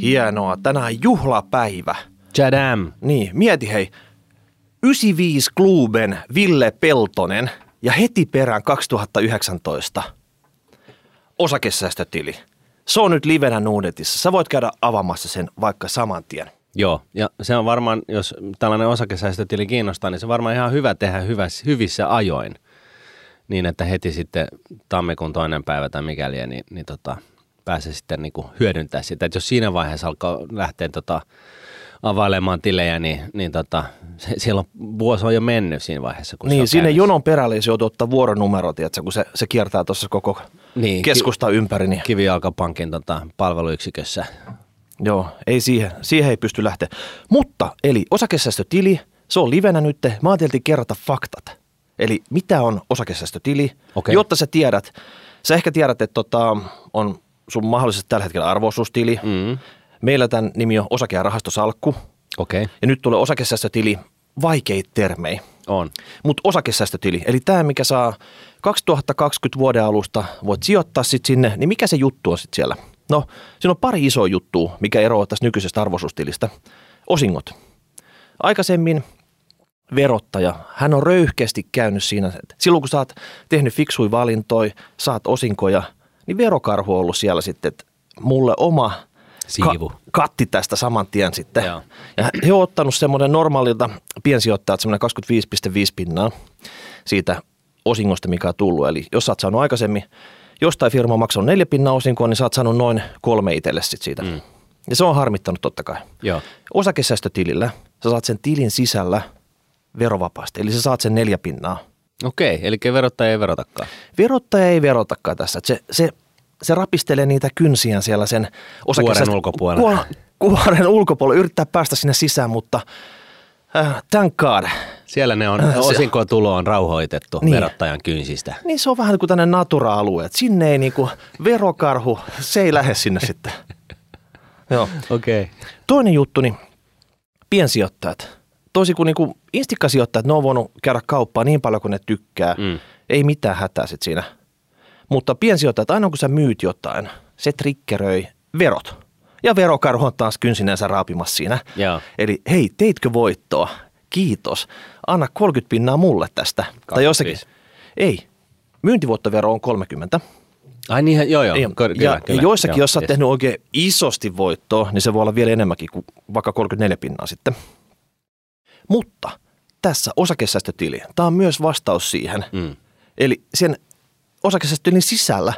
Hienoa, tänään juhlapäivä. Jadam. Niin, mieti hei. 95 Kluben Ville Peltonen ja heti perään 2019 osakesäästötili. Se on nyt livenä Nuudetissa. Sä voit käydä avaamassa sen vaikka saman tien. Joo, ja se on varmaan, jos tällainen osakesäästötili kiinnostaa, niin se on varmaan ihan hyvä tehdä hyvässä, hyvissä ajoin. Niin, että heti sitten tammikuun toinen päivä tai mikäli, niin, niin tota, pääsee sitten niin hyödyntää sitä. Että jos siinä vaiheessa alkaa lähteä tota, availemaan tilejä, niin, niin tota, se, silloin vuosi on jo mennyt siinä vaiheessa. Kun niin, on sinne käynnissä. jonon perälle se joutuu ottaa vuoronumero, tiedätkö, kun se, se kiertää tuossa koko Niin, keskusta ympäri. Niin, Kivijalkapankin tota, palveluyksikössä. joo, ei siihen, siihen ei pysty lähteä. Mutta, eli osakesäästötili, se on livenä nyt. Mä ajattelin kerrata faktat. Eli mitä on osakesäästötili, Okei. jotta sä tiedät. Sä ehkä tiedät, että tota, on sun mahdollisesti tällä hetkellä arvoisuustili. Mm. Meillä tämän nimi on osake- ja rahastosalkku. Okei, okay. Ja nyt tulee osakesäästötili, vaikeita termejä. on. Mutta osakesäästötili, eli tämä, mikä saa 2020 vuoden alusta, voit sijoittaa sit sinne, niin mikä se juttu on sitten siellä? No, siinä on pari isoa juttua, mikä eroaa tästä nykyisestä arvoisuustilistä. Osingot. Aikaisemmin verottaja, hän on röyhkeästi käynyt siinä, että silloin kun sä oot tehnyt fiksui valintoja, saat osinkoja, niin verokarhu on ollut siellä sitten, että mulle oma Siivu. Ka- katti tästä saman tien sitten. Joo. Ja he on ottanut semmoinen normaalilta piensijoittajalta semmoinen 25,5 pinnaa siitä osingosta, mikä on tullut. Eli jos sä oot saanut aikaisemmin jostain firma on maksanut neljä pinnaa osinkoa, niin sä oot saanut noin kolme itselle sit siitä. Mm. Ja se on harmittanut totta kai. Joo. Osakesäästötilillä sä saat sen tilin sisällä verovapaasti, eli sä saat sen neljä pinnaa. Okei, eli verottaja ei verotakaan. Verottaja ei verotakaan tässä. Se, se, se rapistelee niitä kynsiä siellä sen osakesäästö- ulkopuolella. Kuor- Kuoren ulkopuolella, yrittää päästä sinne sisään, mutta äh, thank God. Siellä ne on, Se- osinkotulo on rauhoitettu Niin. verottajan kynsistä. Niin se on vähän kuin tämmöinen natura-alue, sinne ei niinku verokarhu, se ei lähde sinne sitten. Joo. Okei. Okay. Toinen juttu, niin piensijoittajat. Toisin kuin niinku instikkasijoittajat, ne on voinut käydä kauppaa niin paljon kuin ne tykkää. Mm. Ei mitään hätää sit siinä. Mutta piensijoittajat, aina kun sä myyt jotain, se triggeröi verot. Ja verokarhu on taas kynsinänsä raapimassa siinä. Joo. Eli hei, teitkö voittoa? Kiitos. Anna 30 pinnaa mulle tästä. Tai jossakin. 25. Ei. Myyntivoittovero on 30. Ai niin, joo joo. Ei, Kyllä, ja, kyllä, joissakin, joo, jos sä oot yes. tehnyt oikein isosti voittoa, niin se voi olla vielä enemmänkin kuin vaikka 34 pinnaa sitten. Mutta tässä osakesäästötili, tämä on myös vastaus siihen. Mm. Eli sen osakesäästötilin sisällä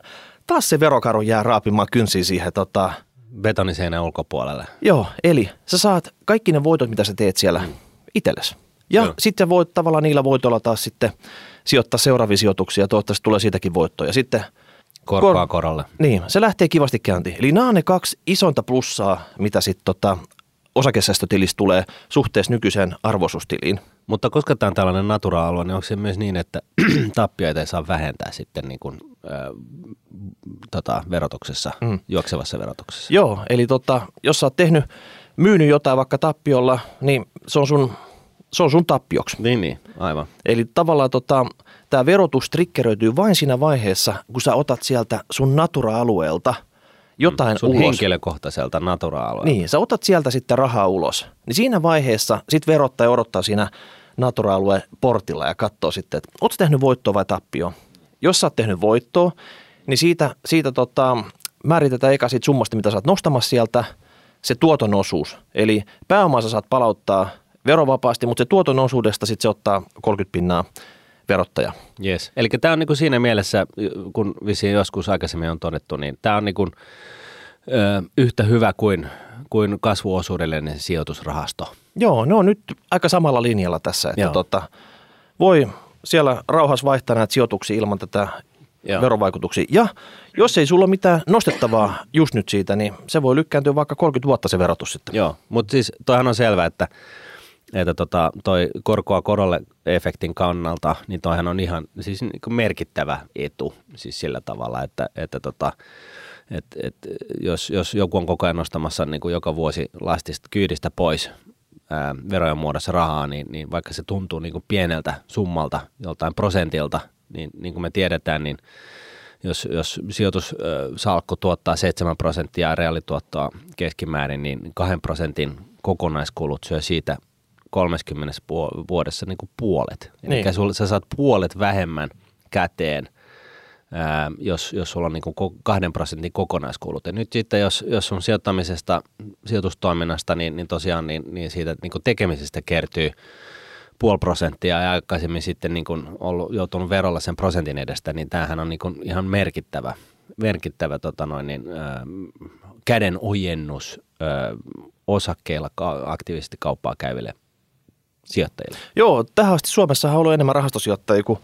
taas se verokaru jää raapimaan kynsiin siihen. Tota, Betoniseinän ulkopuolelle. joo, eli sä saat kaikki ne voitot, mitä sä teet siellä mm. itsellesi. Ja Joo. sitten voit tavallaan niillä voitoilla taas sitten sijoittaa seuraavia sijoituksia. Toivottavasti tulee siitäkin voittoja. Sitten Korkoa Kor- korolle. niin, se lähtee kivasti käyntiin. Eli nämä on ne kaksi isonta plussaa, mitä sitten tota, osakesäästötilistä tulee suhteessa nykyiseen arvoisuustiliin. Mutta koska tämä on tällainen natura-alue, niin onko se myös niin, että tappioita ei saa vähentää sitten niin kuin, äh, tota, verotuksessa, Mm. juoksevassa verotuksessa? Joo, eli tota, jos sä oot tehnyt, myynyt jotain vaikka tappiolla, niin se on sun, se on sun tappioksi. Niin, niin, aivan. Eli tavallaan tota, tämä verotus triggeröityy vain siinä vaiheessa, kun sä otat sieltä sun natura-alueelta jotain Sun ulos. henkilökohtaiselta natura-alueelta. Niin, sä otat sieltä sitten rahaa ulos. Niin siinä vaiheessa sit verottaja odottaa siinä natura-alueen portilla ja katsoo sitten, että ootko tehnyt voittoa vai tappioa. Jos sä oot tehnyt voittoa, niin siitä, siitä tota, määritetään eka siitä summasta, mitä sä oot nostamassa sieltä, se tuoton osuus. Eli pääomaa sä saat palauttaa verovapaasti, mutta se tuoton osuudesta sitten se ottaa 30 pinnaa verottaja. Yes. Eli tämä on niinku siinä mielessä, kun vissiin joskus aikaisemmin on todettu, niin tämä on niinku, ö, yhtä hyvä kuin, kuin kasvuosuudellinen sijoitusrahasto. Joo, ne on nyt aika samalla linjalla tässä, että Joo. tota, voi siellä rauhassa vaihtaa näitä sijoituksia ilman tätä Joo. verovaikutuksia. Ja jos ei sulla ole mitään nostettavaa just nyt siitä, niin se voi lykkääntyä vaikka 30 vuotta se verotus sitten. Joo, mutta siis toihan on selvää, että, että tota, toi korkoa korolle efektin kannalta, niin toihan on ihan siis niin kuin merkittävä etu siis sillä tavalla, että, että tota, et, et, jos, jos joku on koko ajan nostamassa niin kuin joka vuosi lastista kyydistä pois ää, verojen muodossa rahaa, niin, niin vaikka se tuntuu niin kuin pieneltä summalta, joltain prosentilta, niin, niin kuin me tiedetään, niin jos, jos sijoitussalkku tuottaa 7 prosenttia reaalituottoa keskimäärin, niin 2 prosentin kokonaiskulut syö siitä 30 vuodessa niin kuin puolet. Niin. Eli sulla, sä saat puolet vähemmän käteen, ää, jos, jos sulla on niin kuin kahden prosentin kokonaiskulut. Ja nyt sitten, jos, jos sun sijoittamisesta, sijoitustoiminnasta, niin, niin tosiaan niin, niin siitä niin kuin tekemisestä kertyy puoli prosenttia ja aikaisemmin sitten niin kuin ollut, joutunut verolla sen prosentin edestä, niin tämähän on niin kuin ihan merkittävä, merkittävä tota noin, niin, äh, käden ojennus äh, osakkeilla ka- aktiivisesti kauppaa käyville sijoittajille. Joo, tähän asti Suomessa on ollut enemmän rahastosijoittajia kuin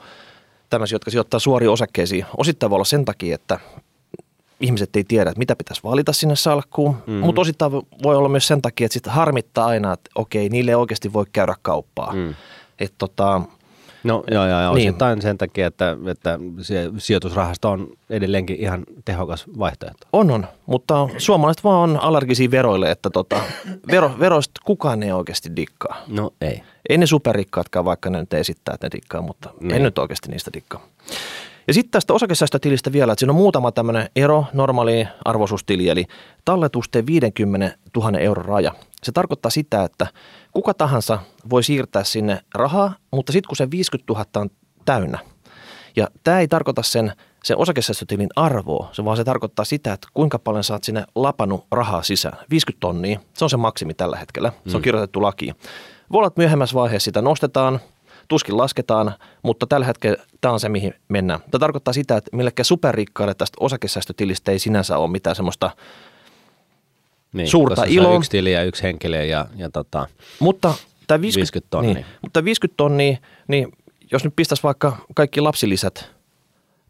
tämmöisiä, jotka sijoittaa suoriin osakkeisiin. Osittain voi olla sen takia, että ihmiset ei tiedä, että mitä pitäisi valita sinne salkkuun, mm-hmm. mutta osittain voi olla myös sen takia, että sitten harmittaa aina, että okei, niille ei oikeasti voi käydä kauppaa. Mm. Että tota, No joo, joo, joo niin. osittain sen takia, että, että sijoitusrahasto on edelleenkin ihan tehokas vaihtoehto. On, on, mutta suomalaiset vaan on allergisia veroille, että tota, vero, veroista kukaan ei oikeasti dikkaa. No ei. Ei ne superrikkaatkaan, vaikka ne nyt esittää, että ne dikkaa, mutta niin. en nyt oikeasti niistä dikkaa. Ja sitten tästä osakesäästötilistä vielä, että siinä on muutama tämmöinen ero normaaliin arvoisuustili, eli talletusten 50 000 euron raja. Se tarkoittaa sitä, että kuka tahansa voi siirtää sinne rahaa, mutta sitten kun se 50 000 on täynnä, ja tämä ei tarkoita sen, sen osakesäästötilin arvoa, se vaan se tarkoittaa sitä, että kuinka paljon saat sinne lapannut rahaa sisään. 50 tonnia, se on se maksimi tällä hetkellä, se on mm. kirjoitettu lakiin. Voi olla, että myöhemmässä vaiheessa sitä nostetaan, tuskin lasketaan, mutta tällä hetkellä tämä on se, mihin mennään. Tämä tarkoittaa sitä, että millekään superrikkaille tästä osakesäästötilistä ei sinänsä ole mitään semmoista niin, suurta iloa. yksi tili ja yksi henkilö ja, ja tota, mutta tämä 50, 50 tonnia. Niin, mutta 50 tonnia, niin jos nyt pistäisi vaikka kaikki lapsilisät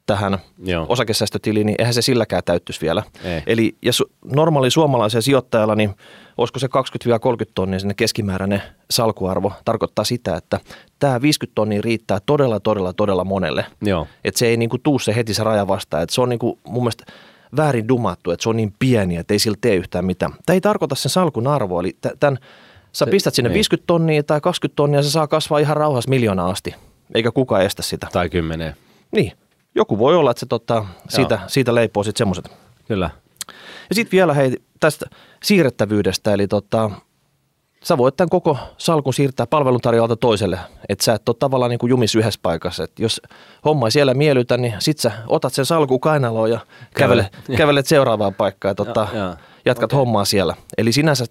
tähän Joo. osakesäästötiliin, niin eihän se silläkään täyttyisi vielä. Ei. Eli jos normaali suomalaisen sijoittajalla, niin olisiko se 20-30 tonnia sinne keskimääräinen salkuarvo, tarkoittaa sitä, että tämä 50 tonnia riittää todella, todella, todella monelle. Joo. Että se ei niinku tuu se heti se raja vastaan. Että se on niinku mun mielestä väärin dumattu, että se on niin pieni, että ei sillä tee yhtään mitään. Tämä ei tarkoita sen salkun arvoa, eli tämän, sä se, pistät sinne niin. 50 tonnia tai 20 tonnia, se saa kasvaa ihan rauhassa miljoona asti, eikä kukaan estä sitä. Tai kymmenen. Niin, joku voi olla, että se tota, siitä, siitä leipoo sitten semmoiset. Kyllä. Ja sitten vielä hei, tästä siirrettävyydestä, eli tota, sä voit tämän koko salkun siirtää palveluntarjoajalta toiselle, että sä et ole tavallaan niin kuin jumis yhdessä paikassa. Et jos homma ei siellä miellytä, niin sit sä otat sen salkun kainaloon ja kävelet, kävelet seuraavaan paikkaan ja tota, ja, ja. jatkat okay. hommaa siellä. Eli sinänsä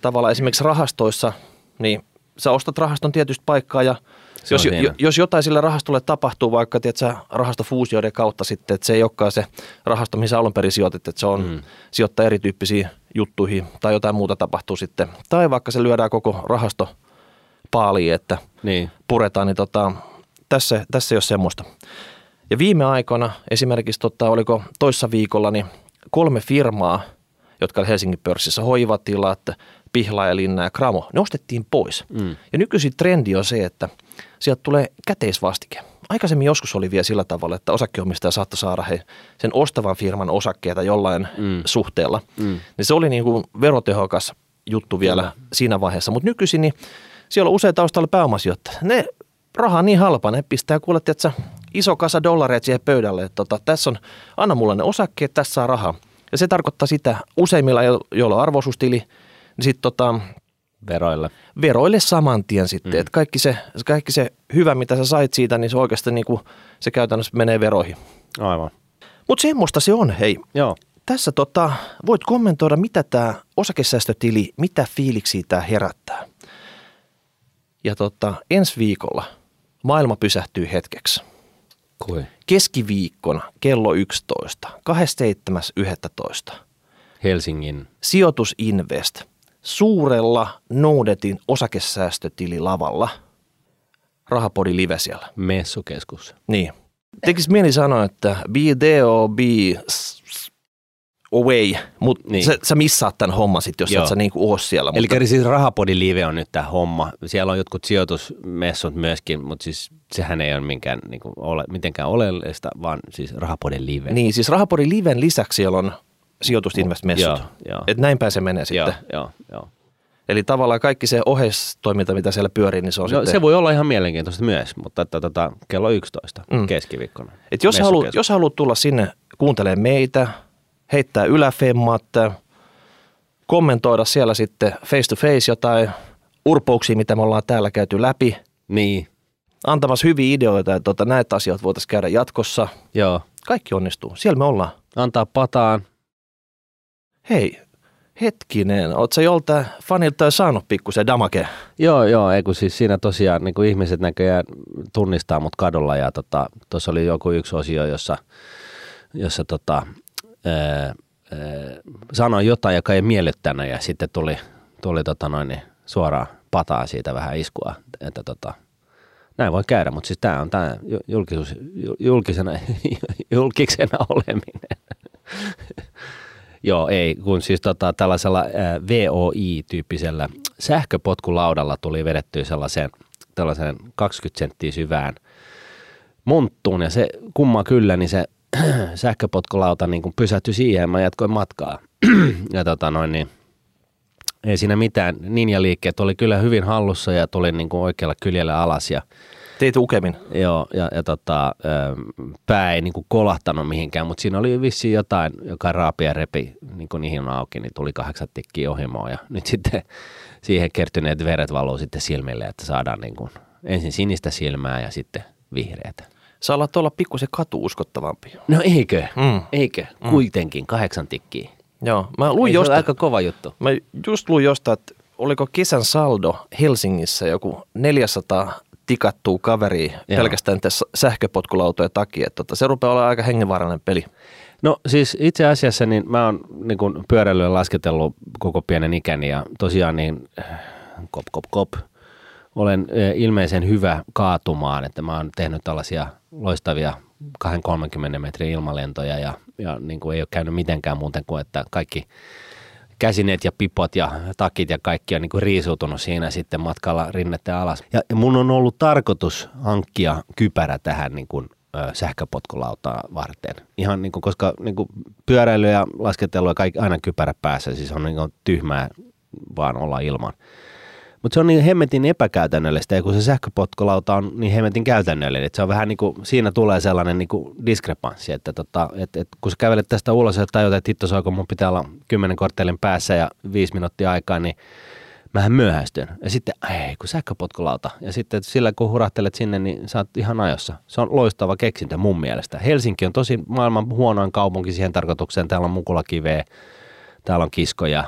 tavallaan esimerkiksi rahastoissa, niin sä ostat rahaston tietystä paikkaa ja – jos, jo, jos jotain sille rahastolle tapahtuu, vaikka tiedätkö, rahastofuusioiden kautta sitten, että se ei olekaan se rahasto, mihin alun perin sijoitit, että se on mm. sijoittaa erityyppisiin juttuihin tai jotain muuta tapahtuu sitten. Tai vaikka se lyödään koko rahasto paaliin, että niin. puretaan, niin tota, tässä, tässä ei ole semmoista. Ja viime aikoina esimerkiksi, tota, oliko toissa viikolla, niin kolme firmaa, jotka oli Helsingin pörssissä, hoivatilat, Pihlaajalinna ja Kramo, ne ostettiin pois. Mm. Ja nykyisin trendi on se, että sieltä tulee käteisvastike. Aikaisemmin joskus oli vielä sillä tavalla, että osakkeenomistaja saattoi saada he sen ostavan firman osakkeita jollain mm. suhteella. Mm. Niin se oli niin kuin verotehokas juttu vielä Kyllä. siinä vaiheessa. Mutta nykyisin niin siellä on usein taustalla pääomasijoittajia. Ne raha on niin halpa, ne pistää kuule, että iso kasa dollareita siihen pöydälle, että tota, tässä on, anna mulle ne osakkeet, tässä saa rahaa. Ja se tarkoittaa sitä useimmilla, joilla on arvoisuustili, niin sitten tota, Veroille. Veroille saman tien sitten. Mm. Että kaikki, se, kaikki se hyvä, mitä sä sait siitä, niin se oikeasti niin kuin, se käytännössä menee veroihin. Aivan. Mutta semmoista se on, hei. Joo. Tässä tota, voit kommentoida, mitä tämä osakesäästötili, mitä fiiliksi tämä herättää. Ja tota, ensi viikolla maailma pysähtyy hetkeksi. Kui? Keskiviikkona kello 11, 27.11. Helsingin. Sijoitus Invest – suurella Noudetin osakesäästötililavalla. Rahapodi live siellä. Messukeskus. Niin. Tekis mieli sanoa, että be there or be away, mutta niin. sä, sä missaat tämän homman sitten, jos Joo. et sä niinku oo siellä. Eli mutta... siis Rahapodi live on nyt tämä homma. Siellä on jotkut sijoitusmessut myöskin, mutta siis sehän ei ole minkään, niinku, ole, mitenkään oleellista, vaan siis Rahapodi live. Niin, siis Rahapodi liven lisäksi siellä on sijoitusinvestmessut. Että näin päin se menee sitten. Joo, joo. Eli tavallaan kaikki se oheistoiminta, mitä siellä pyörii, niin se on No, sitten... se voi olla ihan mielenkiintoista myös, mutta että, tota, kello 11 Mm. keskiviikkona. Et jos, haluat, jos haluat tulla sinne kuuntelemaan meitä, heittää yläfemmat, kommentoida siellä sitten face to face jotain urpouksia, mitä me ollaan täällä käyty läpi, Niin, antamassa hyviä ideoita, että tota, näitä asioita voitaisiin käydä jatkossa. joo. Kaikki onnistuu. Siellä me ollaan. Antaa pataan. Hei, hetkinen, oot sä joltain fanilta jo saanut pikkusen damake? Joo, joo, ei kun siis siinä tosiaan niin ihmiset näköjään tunnistaa mut kadulla ja tuossa tota, oli joku yksi osio, jossa, jossa tota, ää, ää, sanoin jotain, joka ei miellyttänyt ja sitten tuli, tuli tota noin, niin suoraan pataa siitä vähän iskua, että tota, näin voi käydä, mutta siis tämä on tämä julkisuus, julkisena, julkisena oleminen. Joo, ei, kun siis tota, tällaisella ää, VOI-tyyppisellä sähköpotkulaudalla tuli vedettyä sellaiseen tällaiseen 20 senttiä syvään monttuun ja se kumma kyllä, niin se sähköpotkulauta niin kuin pysähtyi siihen ja mä jatkoin matkaa. ja tota noin, niin ei siinä mitään. Ninja-liikkeet oli kyllä hyvin hallussa ja tuli niin kuin oikealla kyljellä alas ja Teit ukemin. Joo, ja, ja tota, ö, pää ei niinku kolahtanut mihinkään, mutta siinä oli vissiin jotain, joka raapi ja repi niin niihin auki, niin tuli kahdeksan tikkiä ohimoa. Ja nyt sitten siihen kertyneet veret valuu sitten silmille, että saadaan niin kuin ensin sinistä silmää ja sitten vihreätä. Sä alat olla pikkusen katuuskottavampi. No eikö? Mm. Eikö? Kuitenkin kahdeksan tikkiä. Joo, mä luin Ei jostain, aika kova juttu. mä just luin jostain, että oliko kesän saldo Helsingissä joku 400 tikattua kaveria Joo. pelkästään tässä sähköpotkulautojen takia. Että tota, se rupeaa olla aika hengenvaarallinen peli. No siis itse asiassa niin mä oon niin pyöräilyä lasketellut koko pienen ikäni ja tosiaan niin äh, kop kop kop olen äh, ilmeisen hyvä kaatumaan, että mä oon tehnyt tällaisia loistavia 2-30 metrin ilmalentoja ja, ja niin kuin ei ole käynyt mitenkään muuten kuin, että kaikki käsineet ja pipot ja takit ja kaikki on niin kuin riisuutunut siinä sitten matkalla rinnette alas. Ja, mun on ollut tarkoitus hankkia kypärä tähän niin kuin, sähköpotkulautaa varten. Ihan niin kuin, koska niin kuin pyöräily ja lasketelu ja kaikki, aina kypärä päässä, siis on niin kuin tyhmää vaan olla ilman. Mutta se on niin hemmetin epäkäytännöllistä, ja kun se sähköpotkulauta on niin hemmetin käytännöllinen, että se on vähän niin kuin, siinä tulee sellainen niin kuin diskrepanssi, että tota, et, et, kun sä kävelet tästä ulos ja tajut, että hitto soiko, mun pitää olla kymmenen korttelin päässä ja viisi minuuttia aikaa, niin mähän myöhästyn. Ja sitten, ei kun sähköpotkulauta. Ja sitten sillä kun hurahtelet sinne, niin sä oot ihan ajossa. Se on loistava keksintö mun mielestä. Helsinki on tosi maailman huonoin kaupunki siihen tarkoitukseen. Täällä on mukulakiveä, täällä on kiskoja,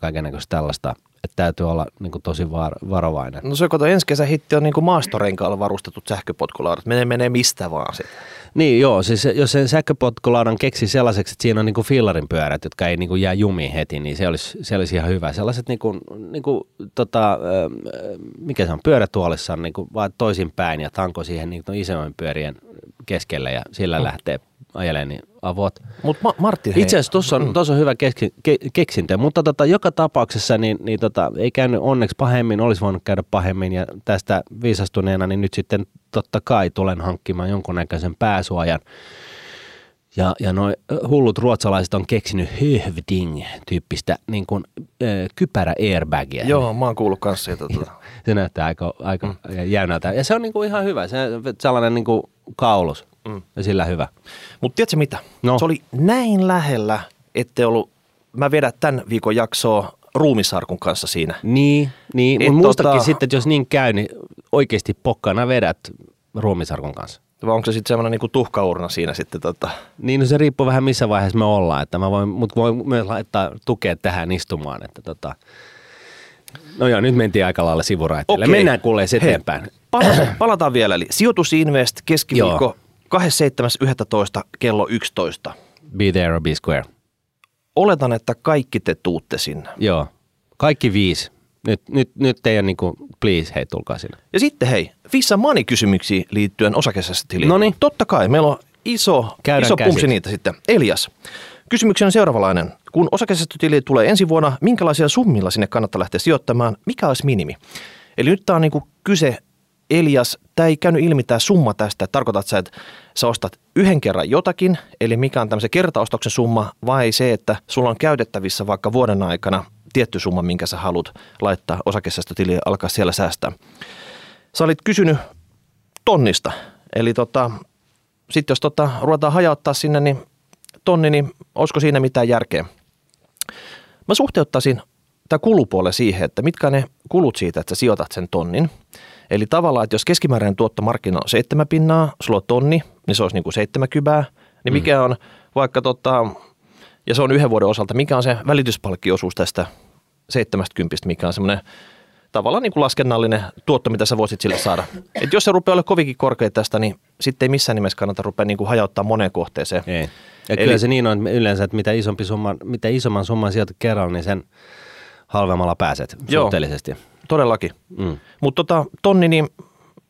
kaikenlaista tällaista. Että täytyy olla niin kuin, tosi var- varovainen. No se kato, ensi kesä hitti on niin kuin maastorenkaalla varustetut sähköpotkulaudat. Menee, menee mistä vaan sitten. Niin joo, siis jos sen sähköpotkulaudan keksi sellaiseksi, että siinä on niinku fillarin pyörät, jotka ei niinku jää jumiin heti, niin se olisi, se olisi ihan hyvä. Sellaiset niinku, niinku tota, ö, mikä se on, pyörätuolissa on niinku vaan toisinpäin ja tanko siihen niinku isojen pyörien keskelle ja sillä mm. lähtee ajelemaan niin avot. Mutta Ma- Martin, hei, Itse asiassa tuossa on, tossa on hyvä keski, ke, keksintö, mutta tota, joka tapauksessa niin, niin tota, ei käynyt onneksi pahemmin, olisi voinut käydä pahemmin ja tästä viisastuneena niin nyt sitten totta kai tulen hankkimaan jonkunnäköisen pääsuojan. Ja, ja noi hullut ruotsalaiset on keksinyt Hövding-tyyppistä niin kuin, äh, kypärä airbagia. Joo, mä oon kuullut kanssa siitä. Tota. Se näyttää aika, aika mm. jäynältä. Ja se on niin kuin ihan hyvä, se sellainen niin kuin kaulus mm. ja sillä hyvä. Mutta tiedätkö mitä? No. Se oli näin lähellä, ettei ollut, mä vedän tämän viikon jaksoa ruumisarkun kanssa siinä. Niin, niin. Mutta muistakin tota- sitten, että jos niin käy, niin oikeasti pokkana vedät ruumisarkun kanssa. Vai onko se sitten semmoinen niinku tuhkaurna siinä sitten? Tota. Niin, no se riippuu vähän missä vaiheessa me ollaan, että mä voin, mutta voin myös laittaa tukea tähän istumaan, että tota, No joo, nyt mentiin aika lailla sivuraiteille. Okei. Mennään kuulee Hei, eteenpäin. Palataan, palataan vielä, eli sijoitusinvest keskiviikko 27.11. kello 11. Be there or be square. Oletan, että kaikki te tuutte sinne. Joo, kaikki viisi. Nyt, nyt, nyt teidän niinku, please, hei, tulkaa sinne. Ja sitten hei, Fissa Money-kysymyksiin liittyen osakesäästötiliin. Noniin. Totta kai, meillä on iso, Käydään iso pumpsi käsiksi. niitä sitten. Elias, kysymyksen on seuraavanlainen. Kun osakesäästötili tulee ensi vuonna, minkälaisia summilla sinne kannattaa lähteä sijoittamaan? Mikä olisi minimi? Eli nyt tämä on niinku kyse, Elias, tämä ei käynyt ilmi tämä summa tästä. Tarkoitat sä, että sä ostat yhden kerran jotakin, eli mikä on tämmöisen kertaostoksen summa, vai se, että sulla on käytettävissä vaikka vuoden aikana tietty summa, minkä sä haluat laittaa osakesäästötiliin ja alkaa siellä säästää. Sä olit kysynyt tonnista, eli tota, sitten jos tota, ruvetaan hajauttaa sinne, niin tonni, niin olisiko siinä mitään järkeä? Mä suhteuttaisin tämä kulupuole siihen, että mitkä ne kulut siitä, että sä sijoitat sen tonnin. Eli tavallaan, että jos keskimääräinen tuotto markkina on seitsemän pinnaa, sulla on tonni, niin se olisi niin kuin 70, niin mikä on vaikka tota, ja se on yhden vuoden osalta, mikä on se välityspalkkiosuus tästä 70, mikä on semmoinen tavallaan niin kuin laskennallinen tuotto, mitä sä voisit sille saada. Et jos se rupeaa olemaan kovinkin korkea tästä, niin sitten ei missään nimessä kannata rupea niin kuin hajauttaa moneen kohteeseen. Ei. Ja Eli- kyllä se niin on että yleensä, että mitä, isompi summa, mitä isomman summan sijoitat kerralla, niin sen halvemmalla pääset Joo. suhteellisesti. Todellakin. Mm. Mutta tota, tonni niin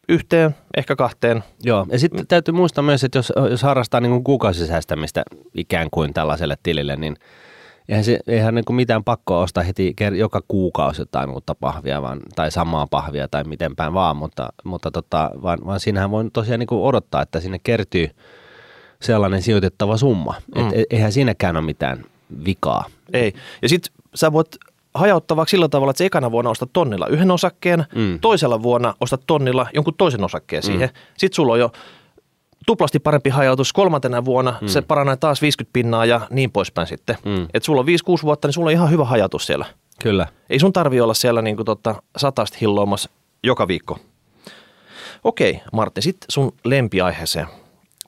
yhteen, ehkä kahteen. Joo, ja sitten täytyy muistaa myös, että jos, jos harrastaa niin kuin kuukausisäästämistä ikään kuin tällaiselle tilille, niin eihän, se, eihän niin kuin mitään pakkoa ostaa heti joka kuukausi jotain uutta pahvia vaan, tai samaa pahvia tai miten päin vaan, mutta, mutta tota, vaan, vaan siinähän voi tosiaan niin kuin odottaa, että sinne kertyy sellainen sijoitettava summa. Mm. Et, eihän siinäkään ole mitään vikaa. Ei. Ja sitten sä voit hajauttaa vaikka sillä tavalla, että se ekana vuonna ostat tonnilla yhden osakkeen, Mm. toisella vuonna ostat tonnilla jonkun toisen osakkeen siihen. Sitten sulla on jo tuplasti parempi hajautus kolmantena vuonna, se paranee taas 50 pinnaa ja niin poispäin sitten. Mm. Et sulla on 5-6 vuotta, niin sulla on ihan hyvä hajautus siellä. Kyllä. Ei sun tarvi olla siellä niin kuin tota, satasta hilloamassa joka viikko. Okei, Martti, sitten sun lempiaiheeseen.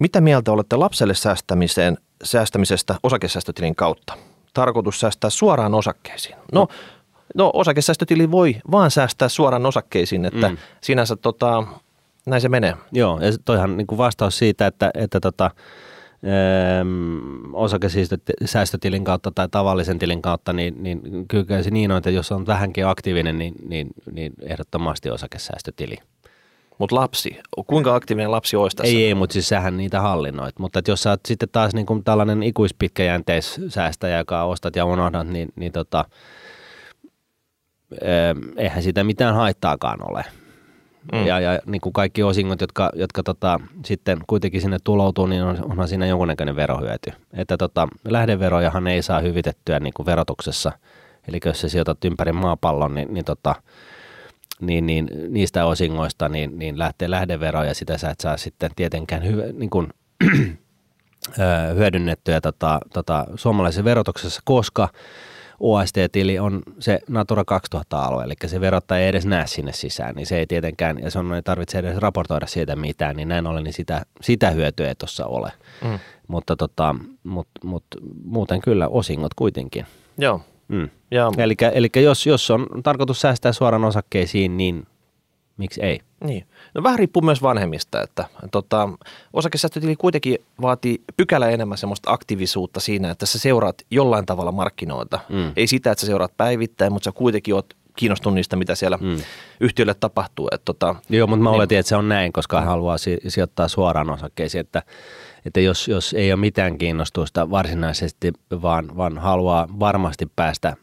Mitä mieltä olette lapselle säästämiseen, säästämisestä osakesäästötilin kautta? Tarkoitus säästää suoraan osakkeisiin. No, no osakesäästötili voi vaan säästää suoraan osakkeisiin, että mm. Sinänsä tota, näin se menee. Joo, ja toihan niin kuin vastaus siitä, että, että tota, ähm, osakesäästötilin kautta tai tavallisen tilin kautta, niin, niin kyllä se niin on, että jos on vähänkin aktiivinen, niin, niin, niin ehdottomasti osakesäästötili. Mutta lapsi, kuinka aktiivinen lapsi olisi tässä? Ei, ei, mutta siis sähän niitä hallinnoit. Mutta jos sä oot sitten taas niin kuin tällainen ikuispitkäjänteissäästäjä, joka ostat ja unohdat, niin, niin tota, eihän siitä mitään haittaakaan ole. Mm. Ja, ja niin kuin kaikki osingot, jotka, jotka tota, sitten kuitenkin sinne tuloutuu, niin on, onhan siinä jonkunnäköinen verohyöty. Että tota, lähdeverojahan ei saa hyvitettyä niin kuin verotuksessa. Eli jos sä sijoitat ympäri maapallon, niin, niin, tota, niin, niin niistä osingoista niin, niin lähtee lähdevero ja sitä sä et saa sitten tietenkään hyvä, niin kuin, hyödynnettyä tota, tota, suomalaisessa verotuksessa, koska OST-tili on se Natura 2000-alue, eli se verottaja ei edes näe sinne sisään, niin se ei tietenkään, ja se on, ei tarvitse edes raportoida siitä mitään, niin näin ollen niin sitä, sitä hyötyä ei tuossa ole. Mm. Mutta tota, mut, mut, muuten kyllä osingot kuitenkin. Joo. Mm. Ja, Eli, eli jos, jos on tarkoitus säästää suoraan osakkeisiin, niin miksi ei? Niin. No vähän riippuu myös vanhemmista, että tota, osakesäästötili kuitenkin vaatii pykälä enemmän semmoista aktiivisuutta siinä, että sä seuraat jollain tavalla markkinoita. Mm. Ei sitä, että sä seuraat päivittäin, mutta sä kuitenkin oot kiinnostunut niistä, mitä siellä mm. Mm. yhtiölle tapahtuu. Että tota, Joo, mutta mä Niin. oletin, että se on näin, koska hän haluaa si- sijoittaa suoraan osakkeisiin, että, että jos, jos ei ole mitään kiinnostusta varsinaisesti, vaan, vaan haluaa varmasti päästä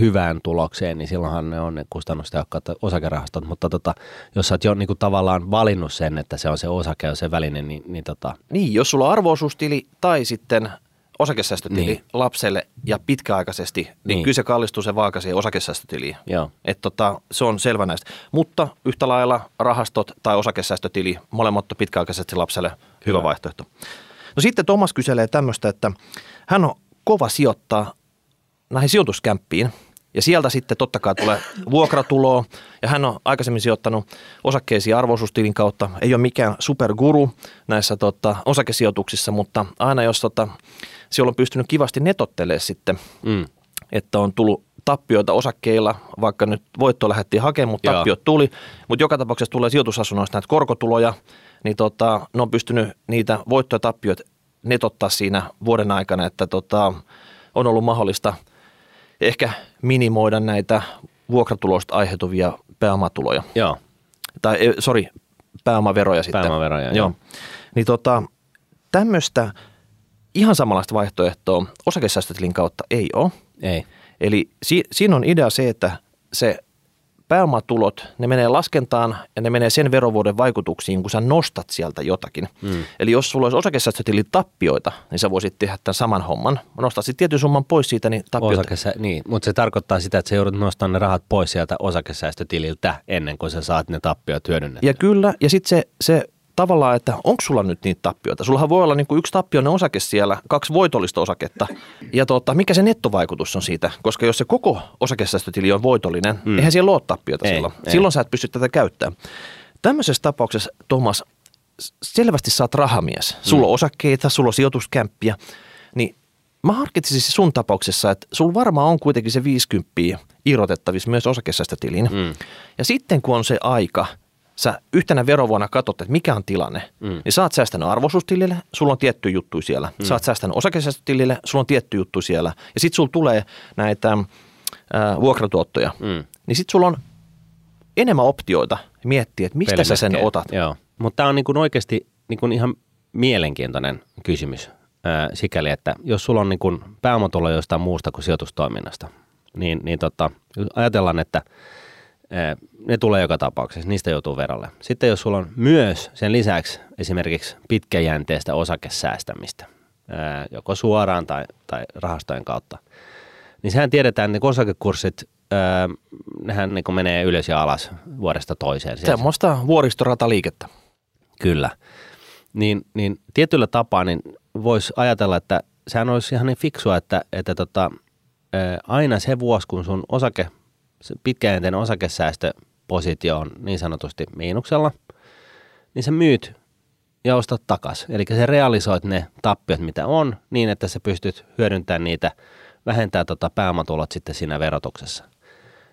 hyvään tulokseen, niin silloinhan ne on ne kustannustehokkaat osakerahastot, mutta tota, jos sä oot jo niin kuin tavallaan valinnut sen, että se on se osake ja se väline, niin, niin tota, niin, jos sulla on arvoosuustili tai sitten osakesäästötili niin. Lapselle ja pitkäaikaisesti, niin, niin kyllä se kallistuu se vaaka siihen osakesäästötiliin. joo. Et tota, se on selvä näistä. Mutta yhtä lailla rahastot tai osakesäästötili, molemmat pitkäaikaisesti lapselle hyvä vaihtoehto. No sitten Thomas kyselee tämmöistä, että hän on kova sijoittaa näihin sijoituskämppiin. Ja sieltä sitten totta kai tulee vuokratuloa. Ja hän on aikaisemmin sijoittanut osakkeisiin arvoisuustilin kautta. Ei ole mikään superguru näissä tota, osakesijoituksissa, mutta aina jos tota, siellä on pystynyt kivasti netottelemaan sitten Mm. että on tullut tappioita osakkeilla, vaikka nyt voitto lähdettiin hakemaan, mutta tappiot tuli. Mutta joka tapauksessa tulee sijoitusasunnoista näitä korkotuloja, niin tota, ne on pystynyt niitä voittoja tappioita netottaa siinä vuoden aikana, että tota, on ollut mahdollista ehkä minimoida näitä vuokratuloista aiheutuvia pääomatuloja. Joo, Tai, eh, sorry, pääomaveroja sitten. pääomaveroja. Joo. Niin tota, tämmöistä ihan samanlaista vaihtoehtoa osakesäästötilin kautta ei ole. Ei. Eli si- siinä on idea se, että se pääomatulot, ne menee laskentaan ja ne menee sen verovuoden vaikutuksiin, kun sä nostat sieltä jotakin. Mm. Eli jos sulla olisi osakesäästötilin tappioita, niin sä voisit tehdä tämän saman homman. Nostaisit tietyn summan pois siitä, niin tappioita. Osakesä, niin, mutta se tarkoittaa sitä, että sä joudut nostamaan ne rahat pois sieltä osakesäästötililtä ennen kuin sä saat ne tappiot hyödynnettyä. Ja kyllä, ja sitten se, se tavallaan, että onko sulla nyt niitä tappioita. Sullahan voi olla niin kuin yksi tappioinen osake siellä, kaksi voitollista osaketta. Ja tota, mikä se nettovaikutus on siitä? Koska jos se koko osakesäästötili on voitollinen, mm. eihän siellä ole tappiota ei, silloin. Ei. Silloin sä et pysty tätä käyttämään. Tämmöisessä tapauksessa, Thomas, selvästi saat rahamies. Sulla mm. on osakkeita, sulla on sijoituskämppiä, niin mä harkitsisin sun tapauksessa, että sulla varmaan on kuitenkin se 50 irrotettavissa myös osakesäästötiliin. Mm. Ja sitten kun on se aika – sä yhtenä verovuonna katsot, että mikä on tilanne, mm. niin sä oot säästänyt arvoisuustilille, sulla on tietty juttu siellä. Mm. Sä oot säästänyt osakesäästötilille, sulla on tietty juttu siellä. Ja sitten sulla tulee näitä äh, vuokratuottoja. Mm. Niin sitten sulla on enemmän optioita miettiä, että mistä sä sen otat. Joo. Mutta tämä on niinku oikeasti niinku ihan mielenkiintoinen kysymys äh, sikäli, että jos sulla on niinku pääomatulo jostain muusta kuin sijoitustoiminnasta, niin, niin tota, ajatellaan, että – ne tulee joka tapauksessa, niistä joutuu verolle. Sitten jos sulla on myös sen lisäksi esimerkiksi pitkäjänteistä osakesäästämistä, joko suoraan tai, tai rahastojen kautta, niin sehän tiedetään, että osakekurssit, nehän niin menee ylös ja alas vuodesta toiseen. Semmoista vuoristorataliikettä. Kyllä. Niin, niin tietyllä tapaa niin voisi ajatella, että sehän olisi ihan niin fiksua, että, että tota, aina se vuosi, kun sun osake pitkäjänteinen osakesäästöpositio on niin sanotusti miinuksella, niin sä myyt ja ostat takas. Eli sä realisoit ne tappiot, mitä on, niin että sä pystyt hyödyntämään niitä, vähentää tota pääomatulot sitten siinä verotuksessa.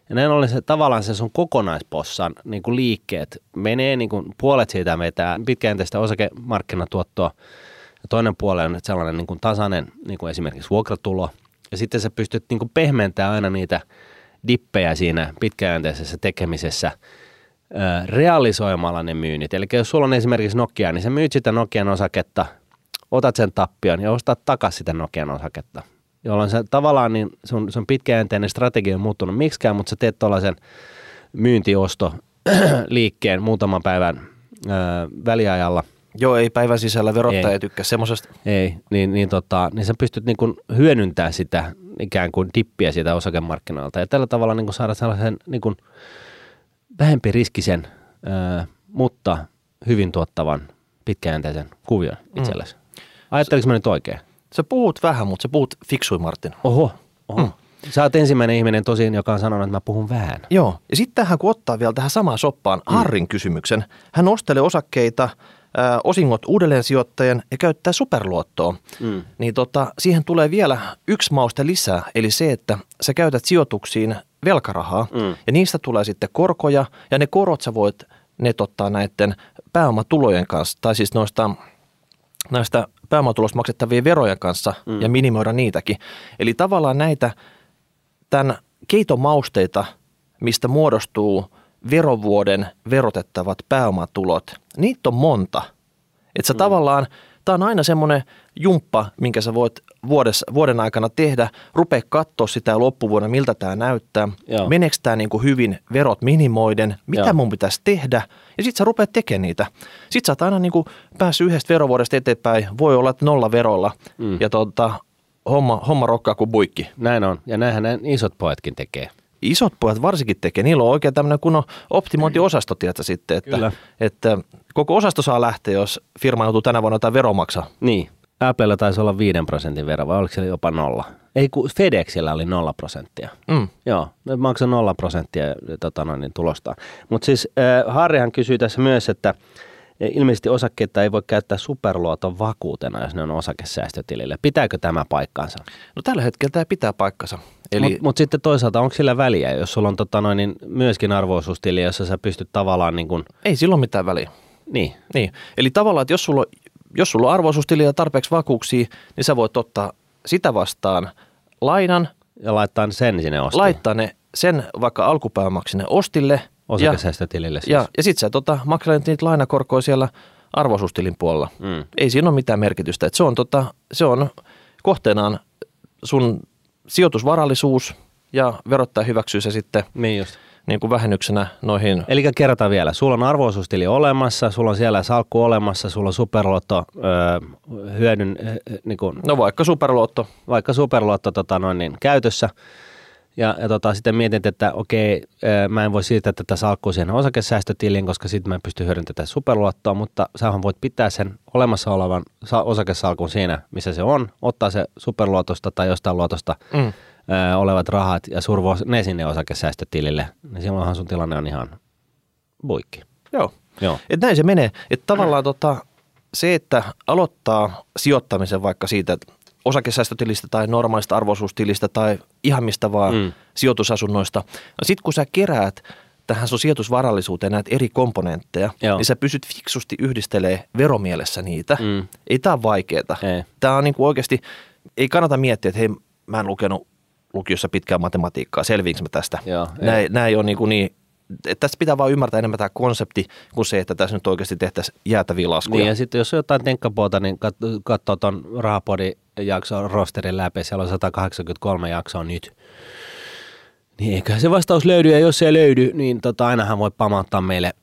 Ja näin ollen se tavallaan se sun kokonaispossan niin kuin liikkeet menee, niin kuin puolet siitä vetää pitkäjänteistä osakemarkkinatuottoa, ja toinen puoli on sellainen niin kuin tasainen, niin kuin esimerkiksi vuokratulo, ja sitten sä pystyt niin kuin pehmentämään aina niitä dippejä siinä pitkäjänteisessä tekemisessä realisoimalla ne myynnit. Eli jos sulla on esimerkiksi Nokia, niin sä myyt sitä Nokian osaketta, otat sen tappion ja ostat takaisin sitä Nokian osaketta. Jolloin se tavallaan niin sun, sun pitkäjänteinen strategia on muuttunut miksikään, mutta sä teet tuollaisen myyntiosto liikkeen muutaman päivän ö, väliajalla – Joo, ei päivän sisällä verottaja ei. tykkää semmoisesta. Ei, niin, niin, tota, niin sä pystyt niin kuin hyödyntämään sitä ikään kuin dippiä siitä osakemarkkinoilta ja tällä tavalla niin kuin saada sellaisen niin kuin vähempi riskisen, ää, mutta hyvin tuottavan pitkäjänteisen kuvion mm. itsellesi. Mm. Ajatteliko mä nyt oikein? Sä puhut vähän, mutta sä puhut fiksui Martin. Oho, oho. Mm. Sä oot ensimmäinen ihminen tosiaan, joka on sanonut, että mä puhun vähän. Joo, ja sitten tähän kun ottaa vielä tähän samaan soppaan mm. Harrin kysymyksen. Hän ostelee osakkeita – osingot uudelleen sijoittajan ja käyttää superluottoa, mm. niin tota, siihen tulee vielä yksi mauste lisää, eli se, että sä käytät sijoituksiin velkarahaa mm. ja niistä tulee sitten korkoja ja ne korot sä voit netottaa näiden pääomatulojen kanssa, tai siis noista näistä pääomatulosta maksettavien verojen kanssa mm. ja minimoida niitäkin. Eli tavallaan näitä tämän keitomausteita, mistä muodostuu – verovuoden verotettavat pääomatulot, niitä on monta. Että sä mm. tavallaan, tämä on aina semmoinen jumppa, minkä sä voit vuodes, vuoden aikana tehdä, rupea katsoa sitä loppuvuonna, miltä tämä näyttää, Joo. meneekö tämä niinku hyvin verot minimoiden, mitä Joo. mun pitäisi tehdä, ja sitten sä rupeat tekemään niitä. Sitten sä oot aina niinku päässyt yhdestä verovuodesta eteenpäin, voi olla, että nolla verolla, mm. ja tota, homma, homma rokkaa kuin buikki. Näin on, ja näinhän isot pojatkin tekee isot pojat varsinkin tekee, niillä on oikein tämmöinen kunnon optimointiosasto, tietä sitten, että, Kyllä. että koko osasto saa lähteä, jos firma joutuu tänä vuonna jotain veromaksaa. Niin. Applella taisi olla 5 prosentin vero, vai oliko se jopa nolla? Ei, kun FedExillä oli nolla prosenttia. Mm. Joo, ne maksoi nolla prosenttia tota noin, niin tulosta. Mutta siis äh, Harrihan kysyy tässä myös, että ilmeisesti osakkeita ei voi käyttää superluoton vakuutena, jos ne on osakesäästötilille. Pitääkö tämä paikkaansa? No tällä hetkellä tämä pitää paikkansa. Eli... Mutta mut sitten toisaalta onko sillä väliä, jos sulla on tota noin, niin myöskin arvoisuustili, jossa sä pystyt tavallaan niin kuin... Ei silloin mitään väliä. Niin. niin. Eli tavallaan, että jos sulla, jos sulla on arvoisuustili ja tarpeeksi vakuuksia, niin sä voit ottaa sitä vastaan lainan. Ja laittaa sen sinne ostille. Laittaa ne sen vaikka alkupääomaksi sinne ostille – Osakesäästötilille siis. Ja, ja sitten sä tota, maksat niitä lainakorkoja siellä arvoisuustilin puolella. Mm. Ei siinä ole mitään merkitystä. Et se, on tota, se on kohteenaan sun sijoitusvarallisuus ja verottaja hyväksyy se sitten niin just. niin kuin vähennyksenä noihin. Eli kerrotaan vielä, sulla on arvoisuustili olemassa, sulla on siellä salkku olemassa, sulla on superluotto öö, hyödyn, niin kuin, No vaikka superluotto. vaikka superluotto tota, noin, niin, käytössä. Ja, ja tota, sitten mietit, että okei, mä en voi siirtää tätä salkkua siihen osakesäästötiliin, koska sitten mä en pysty hyödyntämään superluottoa, mutta sähän voit pitää sen olemassa olevan sa- osakesalkun siinä, missä se on, ottaa se superluotosta tai jostain luotosta Mm. öö, olevat rahat ja survoa ne sinne osakesäästötilille, niin silloinhan sun tilanne on ihan buikki. Joo. Joo. Et näin se menee. Että tavallaan tota, se, että aloittaa sijoittamisen vaikka siitä että osakesäästötilistä tai normaalista arvoisuustilistä tai ihan mistä vaan Mm. sijoitusasunnoista. No sit kun sä keräät tähän sun sijoitusvarallisuuteen näitä eri komponentteja, Joo. Niin sä pysyt fiksusti yhdistelee veromielessä niitä. Mm. Ei tää ole vaikeeta. Ei. Tää on niinku oikeasti, ei kannata miettiä, että hei, mä en lukenut lukiossa pitkää matematiikkaa, selviinkö mä tästä? Joo, ei. näin, näin on niinku niin, että tästä pitää vaan ymmärtää enemmän tämä konsepti kuin se, että tässä nyt oikeasti tehtäisiin jäätäviä laskuja. Niin ja sitten jos on jotain tenkkapuolta, niin kat- katsoo tuon Rahapodin jakson rosterin läpi, siellä on 183 jaksoa nyt. Niin eiköhän se vastaus löydy, ja jos se ei löydy, niin tota, ainahan voi pamauttaa meille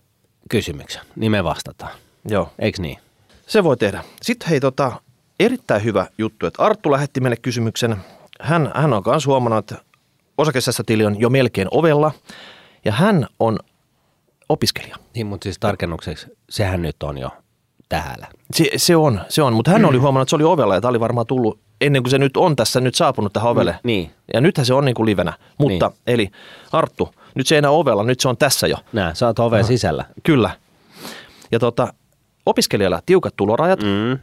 kysymyksen, niin me vastataan. Joo, Eiks niin? se voi tehdä. Sitten hei, tota, erittäin hyvä juttu, että Arttu lähetti meille kysymyksen. Hän, hän on myös huomannut, että osakesäästötili on jo melkein ovella ja hän on opiskelija. Niin, mutta siis tarkennukseksi, sehän nyt on jo täällä. Se, se on, se on, mutta hän oli huomannut, että se oli ovella ja tämä oli varmaan tullut ennen kuin se nyt on tässä nyt saapunut tähän ovelle. Niin, Ja nythän se on niin kuin livenä. Mutta niin. eli Arttu, nyt se ei enää ovella, nyt se on tässä jo. nää, sä oot oven sisällä. Kyllä. Ja tota, opiskelijalla tiukat tulorajat. Mm.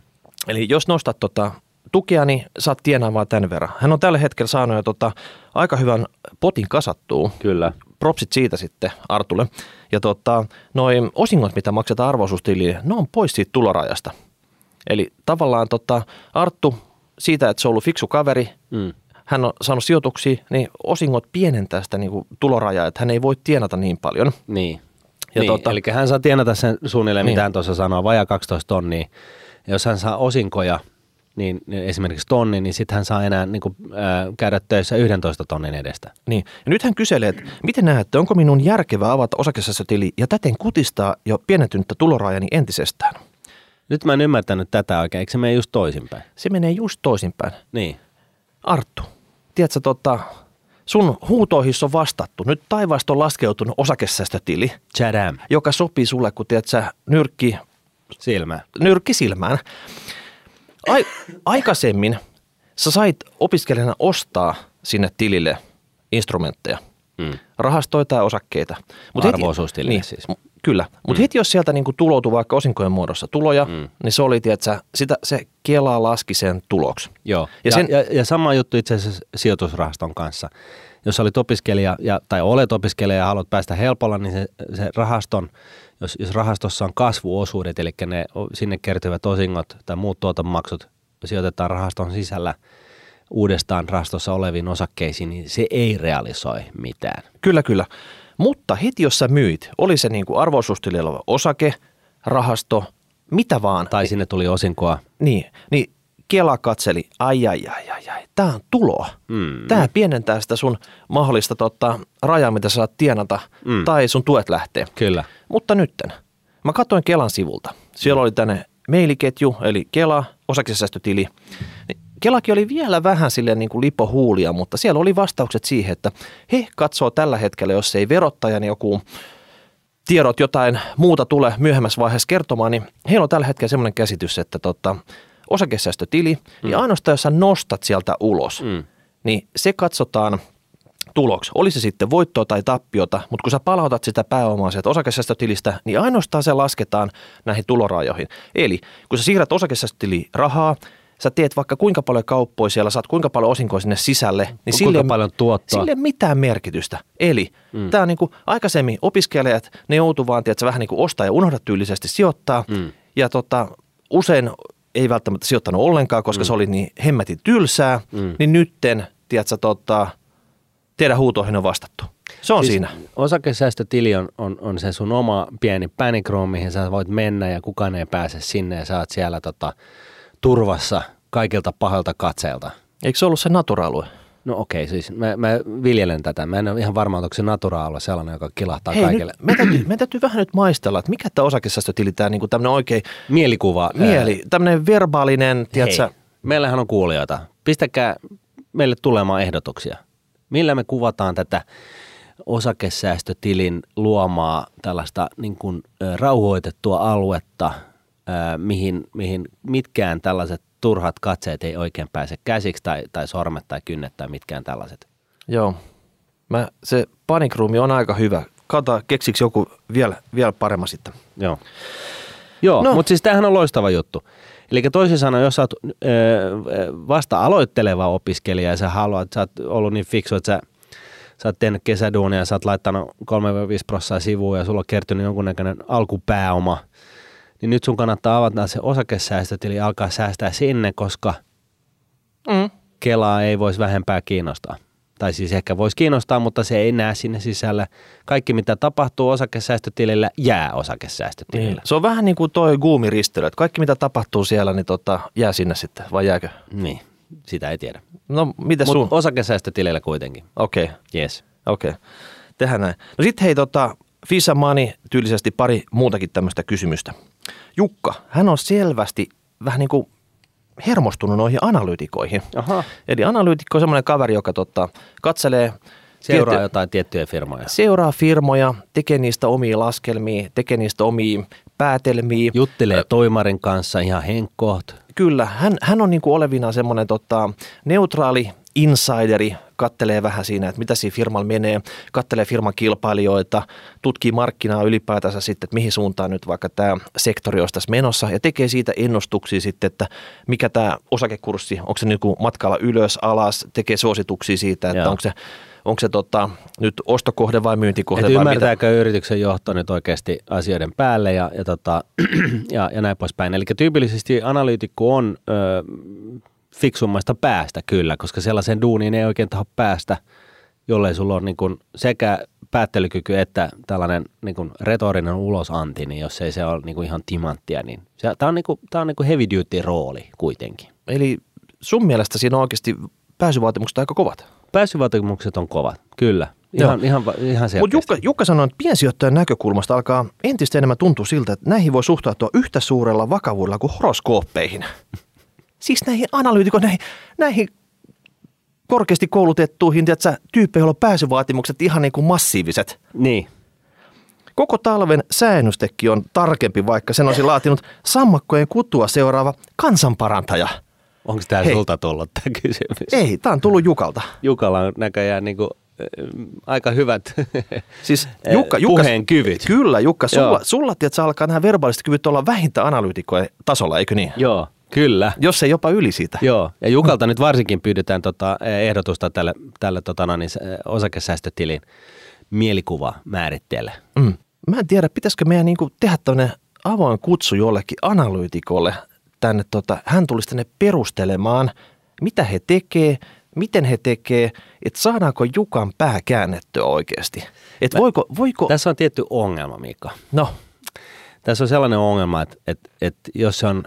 Eli jos nostat tota tukea, niin saat tienaamaan tämän verran. Hän on tällä hetkellä saanut jo tota, aika hyvän potin kasattua. Kyllä. Propsit siitä sitten Artulle. Ja tota, noin osingot, mitä maksetaan arvoisuustiliin, ne on pois siitä tulorajasta. Eli tavallaan tota, Arttu, siitä, että se on ollut fiksu kaveri, Mm. hän on saanut sijoituksia, niin osingot pienentää sitä niin kuin tulorajaa, että hän ei voi tienata niin paljon. Niin. Ja niin tota- Eli hän saa tienata sen suunnilleen, Niin. mitä hän tuossa sanoo, vajaa 12 tonnia. Ja jos hän saa osinkoja, niin niin esimerkiksi tonni, niin sitten hän saa enää niin kuin, äh, käydä töissä 11 tonnin edestä. Niin. Ja nyt hän kyselee, että miten näette, onko minun järkevää avata osakesäästötili ja täten kutistaa jo pienentynyttä tulorajani entisestään? Nyt mä en ymmärtänyt tätä oikein, eikö se mene just toisinpäin? Se menee just toisinpäin. Niin. Arttu, tiedätkö, tota, sun huutoihin on vastattu. Nyt taivaasta on laskeutunut osakesäästötili, Chadam. joka sopii sulle, kun tiedätkö, nyrkki, Silmä. nyrkki silmään. Ai, aikaisemmin sä sait opiskelijana ostaa sinne tilille instrumentteja, Mm. rahastoja tai osakkeita. Mut Arvo-osuustilille niin, siis. Kyllä, mutta mm. heti jos sieltä niinku tuloutui vaikka osinkojen muodossa tuloja, Mm. niin se oli, tiedätkö, sitä, se Kela laski sen tuloksi. Joo. Ja, Ja ja, sen- ja, ja sama juttu itse asiassa sijoitusrahaston kanssa. Jos olit opiskelija ja, tai olet opiskelija ja haluat päästä helpolla, niin se, se rahaston, jos, jos rahastossa on kasvuosuudet, eli ne sinne kertyvät osingot tai muut tuotonmaksut sijoitetaan rahaston sisällä uudestaan rahastossa oleviin osakkeisiin, niin se ei realisoi mitään. Kyllä, kyllä. Mutta heti jos sä myit, oli se niinku arvoisuustilillä oleva osake, rahasto, mitä vaan, Tai sinne tuli osinkoa. niin, niin Kela katseli, ai ai ai ai ai, tää on tuloa. Mm. Tämä pienentää sitä sun mahdollista tota, rajaa, mitä sä saat tienata, Mm. tai sun tuet lähtee. Kyllä. Mutta nytten, mä katsoin Kelan sivulta. Siellä oli tänne mailiketju, eli Kela, osakesäästötili. Niin Kelakin oli vielä vähän silleen niin kuin lipohuulia, mutta siellä oli vastaukset siihen, että he katsoo tällä hetkellä, jos ei verottajan joku tiedot jotain muuta tule myöhemmässä vaiheessa kertomaan, niin heillä on tällä hetkellä semmoinen käsitys, että tota, osakesäästötili, mm. niin ainoastaan jos sä nostat sieltä ulos, Mm. niin se katsotaan tuloksi. Oli se sitten voittoa tai tappiota, mutta kun sä palautat sitä pääomaa sieltä osakesäästötilistä, niin ainoastaan se lasketaan näihin tulorajoihin. Eli kun sä siirrät osakesäästötiliin rahaa, sä teet vaikka kuinka paljon kauppoja siellä, saat kuinka paljon osinkoja sinne sisälle, niin Kuinka sille, paljon tuottoa? sille ei mitään merkitystä. Eli mm. tämä on niin kuin aikaisemmin opiskelijat, ne joutuu vaan tiedätkö, vähän niin kuin ostaa ja unohda tyylisesti sijoittaa. Mm. Ja tota, usein ei välttämättä sijoittanut ollenkaan, koska mm. se oli niin hemmetin tylsää, Mm. niin nytten, tiedätkö, tota, teidän huutoihin on vastattu. Se on siis, siinä. Osakesäästötili on, on, on se sun oma pieni panic room, mihin sä voit mennä ja kukaan ei pääse sinne ja sä oot siellä tota, turvassa kaikilta pahalta katseelta. Eikö se ollut se natura-alue? No okei, siis mä, mä viljelen tätä. Mä en ole ihan varma, onko se naturaalla sellainen, joka kilahtaa Hei, kaikille. nyt, me, täytyy, me täytyy vähän nyt maistella, että mikä tämä osakesäästötili, tämä niinku tämmöinen oikein Mielikuva. mieli, tämmöinen verbaalinen, tiedätkö, Hei, meillähän on kuulijoita. Pistäkää meille tulemaan ehdotuksia. Millä me kuvataan tätä osakesäästötilin luomaa tällaista niin kuin, rauhoitettua aluetta, mihin, mihin mitkään tällaiset turhat katseet ei oikein pääse käsiksi tai, tai sormet tai kynnet tai mitkään tällaiset. Joo. Mä, se panic room on aika hyvä. Kato, keksiks joku vielä, vielä paremmin sitten. Joo. Joo, No. mutta siis tämähän on loistava juttu. Eli toisin sanoen, jos sä oot ö, vasta aloitteleva opiskelija ja sä haluat, sä oot ollut niin fiksu, että sä, sä oot tehnyt kesäduunia ja sä oot laittanut 3-5 prossaa sivuun ja sulla on kertynyt jonkunnäköinen alkupääoma, niin nyt sun kannattaa avata se osakesäästötili ja alkaa säästää sinne, koska Mm. Kelaa ei voisi vähempää kiinnostaa. Tai siis ehkä voisi kiinnostaa, mutta se ei näe sinne sisällä. Kaikki, mitä tapahtuu osakesäästötilillä, jää osakesäästötilillä. Niin. Se on vähän niin kuin toi guumiristely, että kaikki mitä tapahtuu siellä, niin tota, jää sinne sitten, vai jääkö? Niin, sitä ei tiedä. No, miten sun? Mutta osakesäästötileillä kuitenkin. Okei, okay, Yes. okei. Okay. Tehdään näin. No sitten hei, tota, Fisa Mani tyylisesti pari muutakin tämmöistä kysymystä. Jukka, hän on selvästi vähän niin kuin hermostunut noihin analyytikoihin. Aha. Eli analyytikko on semmoinen kaveri, joka tota, katselee Seuraa tietty- jotain tiettyjä firmoja. seuraa firmoja, tekee niistä omia laskelmia, tekee niistä omia päätelmiä. Juttelee toimarin kanssa ihan henkkoht. Kyllä, hän, hän on niin kuin olevina semmoinen tota, neutraali insideri, kattelee vähän siinä, että mitä siinä firmalla menee, kattelee firman kilpailijoita, tutkii markkinaa ylipäätänsä sitten, että mihin suuntaan nyt vaikka tämä sektori olisi tässä menossa ja tekee siitä ennustuksia sitten, että mikä tämä osakekurssi, onko se niin kuin matkalla ylös, alas, tekee suosituksia siitä, että Joo. onko se, onko se tota, nyt ostokohde vai myyntikohde Että vai mitä. ymmärtääkö yrityksen johto nyt oikeasti asioiden päälle ja, ja, tota, ja, ja näin poispäin. Eli tyypillisesti analyytikko on ö, fiksummasta päästä kyllä, koska sellaisen duuniin ei oikein taho päästä, jollei sulla on niin kuin sekä päättelykyky että tällainen niin kuin retorinen ulosanti, niin jos ei se ole niin kuin ihan timanttia, niin tämä on, niin kuin, tää on niin kuin heavy duty rooli kuitenkin. Eli sun mielestä siinä on oikeasti pääsyvaatimukset aika kovat. Pääsyvaatimukset on kovat, kyllä. Ihan, ihan, ihan. Mutta Jukka, Jukka sanoi, että piensijoittajan näkökulmasta alkaa entistä enemmän tuntua siltä, että näihin voi suhtautua yhtä suurella vakavuudella kuin horoskooppeihin. Siis näihin analyytikon, näihin, näihin korkeasti koulutettuihin tiedätkö, tyyppeihin, joilla on pääsyvaatimukset ihan niin kuin massiiviset. Niin, Koko talven säännöstekki on tarkempi, vaikka sen olisi laatinut sammakkojen kutua seuraava kansanparantaja. onko tämä sulta tullut tämä kysymys? Ei, tämä on tullut Jukalta. Jukalla on näköjään niin kuin, aika hyvät Siis Jukka, Jukka, puheen kyvyt. Kyllä, Jukka, sulla, Joo. sulla tiedätkö, alkaa nämä verbaaliset kyvyt olla vähintään analyytikkojen tasolla, eikö niin? Joo, kyllä. Jos ei jopa yli siitä. Joo, ja Jukalta nyt varsinkin pyydetään tota, ehdotusta tälle, tälle tota, no niin, se, osakesäästötilin mielikuva määritteelle. Mm. Mä en tiedä, pitäisikö meidän niinku tehdä tämmöinen avoin kutsu jollekin analyytikolle tänne, tota, hän tulisi tänne perustelemaan, mitä he tekee, miten he tekee, että saadaanko Jukan pää käännettyä oikeasti. Että voiko, voiko, Tässä on tietty ongelma, Mika. no, Tässä on sellainen ongelma, että, että, että jos se on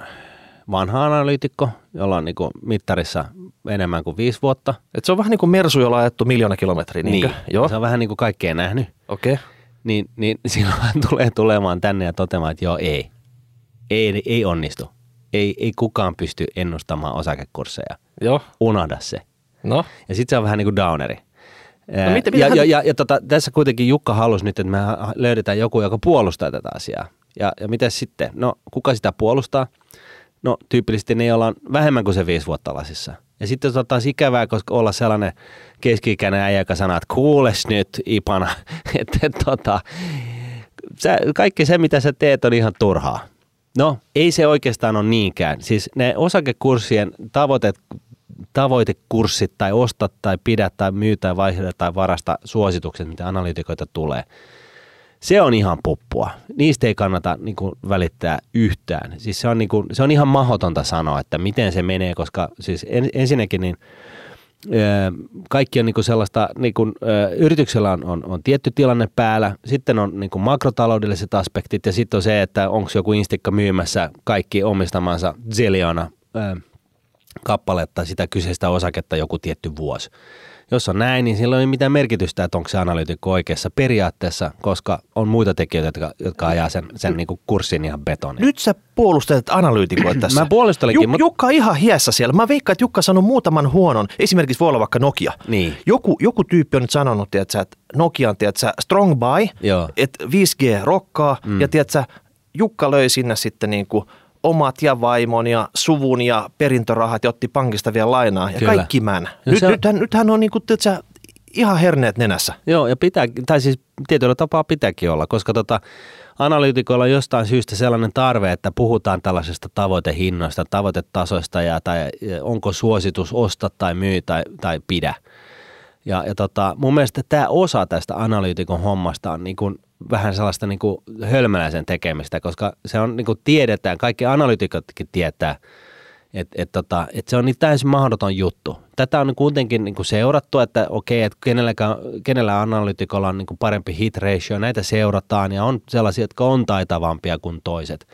vanha analyytikko, jolla on niin kuin mittarissa enemmän kuin viisi vuotta, että se on vähän niin kuin Mersu, jolla on ajettu miljoona kilometriä, niinkö? niin, Joo, se on vähän niin kuin kaikkea nähnyt, okei. Okay. niin, niin silloin tulee tulemaan tänne ja toteamaan, että joo, ei. Ei, ei onnistu. Ei, ei kukaan pysty ennustamaan osakekursseja. Joo, Unohda se. no, Ja sitten se on vähän niin kuin downeri. Ää, miten- ja, hän- ja, ja, ja tota, tässä kuitenkin Jukka halusi nyt, että me löydetään joku, joka puolustaa tätä asiaa. Ja, ja miten sitten? No, kuka sitä puolustaa? No, tyypillisesti ne, joilla on vähemmän kuin se viisi vuotta lasissa. Ja sitten jos on taas ikävää, koska olla sellainen keski-ikäinen äijä, joka sanoo, että kuules nyt, Ipana, että et, tota, sä, kaikki se, mitä sä teet, on ihan turhaa. No, ei se oikeastaan ole niinkään. Siis ne osakekurssien tavoite, tavoitekurssit tai ostat tai pidät tai myy tai vaihda tai varasta suositukset, mitä analytikoita tulee, se on ihan puppua. Niistä ei kannata niin kuin, välittää yhtään. Siis se on, niin kuin, se on ihan mahdotonta sanoa, että miten se menee, koska siis en, ensinnäkin niin kaikki on niin kuin sellaista, niin kuin, yrityksellä on, on, on tietty tilanne päällä, sitten on niin kuin makrotaloudelliset aspektit ja sitten on se, että onko joku instikka myymässä kaikki omistamansa ziljoona ö, kappaletta sitä kyseistä osaketta joku tietty vuosi. Jos on näin, niin sillä ei ole mitään merkitystä, että onko se analyytikko oikeassa periaatteessa, koska on muita tekijöitä, jotka, jotka ajaa sen, sen niin kuin kurssin ihan betoniin. Nyt sä puolustelet analyytikoita tässä. Mä puolustelenkin, Juk, mutta- Jukka on ihan hiessä siellä. Mä veikkaan, että Jukka sanonut muutaman huonon. Esimerkiksi voi olla vaikka Nokia. Niin. Joku, joku tyyppi on nyt sanonut, tiedätkö, että Nokia on tiedätkö, strong buy, Joo. että 5G rokkaa mm. ja tiedätkö, Jukka löi sinne sitten niin kuin omat ja vaimon ja suvun ja perintörahat ja otti pankista vielä lainaa ja Kyllä. kaikki män. No Nyt, on- nythän, nythän on niin kuin, tiedätkö, ihan herneet nenässä. Joo, ja pitää, tai siis tietyllä tapaa pitääkin olla, koska tota, analyytikoilla on jostain syystä sellainen tarve, että puhutaan tällaisesta tavoitehinnoista, tavoitetasoista ja tai onko suositus osta tai myy tai, tai pidä. Ja, ja tota, mun mielestä tämä osa tästä analyytikon hommasta on niin kuin vähän sellaista niin kuin hölmöläisen tekemistä, koska se on niin kuin tiedetään, kaikki analyytikotkin tietää, että et, tota, et se on niin täysin mahdoton juttu. Tätä on kuitenkin niin kuin seurattu, että okei, että kenelläkään, kenellä analytikolla on niin kuin parempi hit ratio, näitä seurataan ja on sellaisia, jotka on taitavampia kuin toiset.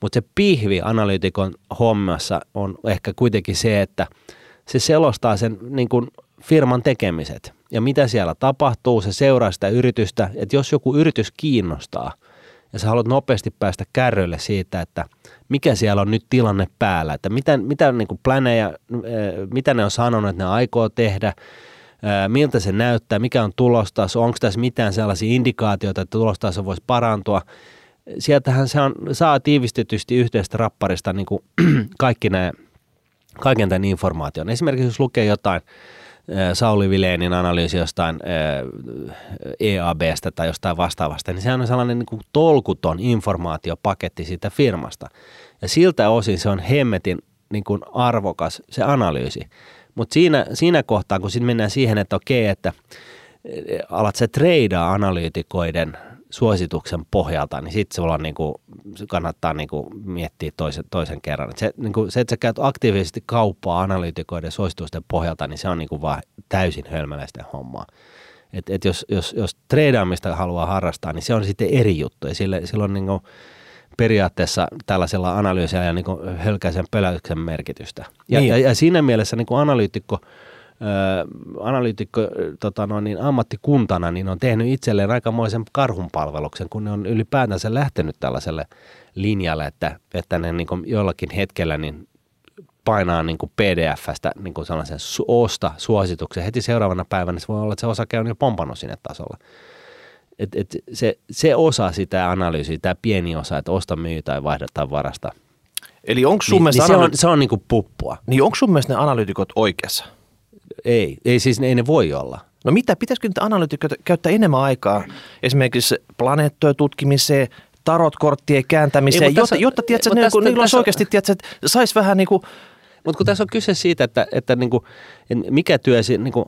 Mutta se pihvi analyytikon hommassa on ehkä kuitenkin se, että se selostaa sen niin kuin firman tekemiset ja mitä siellä tapahtuu, se seuraa sitä yritystä, että jos joku yritys kiinnostaa ja sä haluat nopeasti päästä kärryille siitä, että mikä siellä on nyt tilanne päällä, että mitä, mitä niin kuin planeja, eh, mitä ne on sanonut, että ne aikoo tehdä, eh, miltä se näyttää, mikä on tulostaso, onko tässä mitään sellaisia indikaatioita, että tulostaso voisi parantua. Sieltähän se on, saa tiivistetysti yhteistä rapparista niin kuin kaikki nämä, kaiken tämän informaation. Esimerkiksi jos lukee jotain, Sauli Vileenin analyysi jostain eh, EABstä tai jostain vastaavasta, niin sehän on sellainen niin kuin tolkuton informaatiopaketti siitä firmasta. Ja siltä osin se on hemmetin niin kuin arvokas se analyysi. Mutta siinä, siinä kohtaa, kun sitten mennään siihen, että okei, että eh, alat sä treidaa analyytikoiden suosituksen pohjalta, niin sitten sulla on niinku, se kannattaa niinku miettiä toisen, toisen kerran. Et se, niinku, se, että sä käyt aktiivisesti kauppaa analyytikoiden suositusten pohjalta, niin se on niinku vaan täysin hölmöläisten hommaa. Et, et jos, jos, jos treidaamista haluaa harrastaa, niin se on sitten eri juttu. Ja sille, silloin niinku periaatteessa tällaisella analyysillä ja niinku hölkäisen pöläyksen merkitystä. Ja, Niin. ja, ja siinä mielessä niinku analyytikko, Öö, analyytikko tota noin, niin ammattikuntana niin on tehnyt itselleen aikamoisen karhunpalveluksen, kun ne on ylipäätänsä lähtenyt tällaiselle linjalle, että, että ne niin jollakin hetkellä niin painaa niin kuin PDF-stä niin kuin sellaisen su- osta suosituksen. Heti seuraavana päivänä se voi olla, että se osake on jo pompannut sinne tasolla. Et, et se, se osa sitä analyysiä, tämä pieni osa, että osta, myy tai vaihda tai varasta, Eli onko sun niin, mielestä niin se, analy- on, se on niin kuin puppua. niin onko sun mielestä ne analyytikot oikeassa? Ei, ei siis ei ne voi olla. No mitä, pitäisikö nyt analyytikoita käyttää enemmän aikaa esimerkiksi planeettojen tutkimiseen, tarotkorttien kääntämiseen, Ei, mutta jotta, tässä- jotta tiedätkö, niin, tässä- niillä olisi tässä- oikeasti, tiedätkö, että sais vähän niin kuin, Mutta kun tässä on kyse siitä, että, että niinku, mikä työ niinku,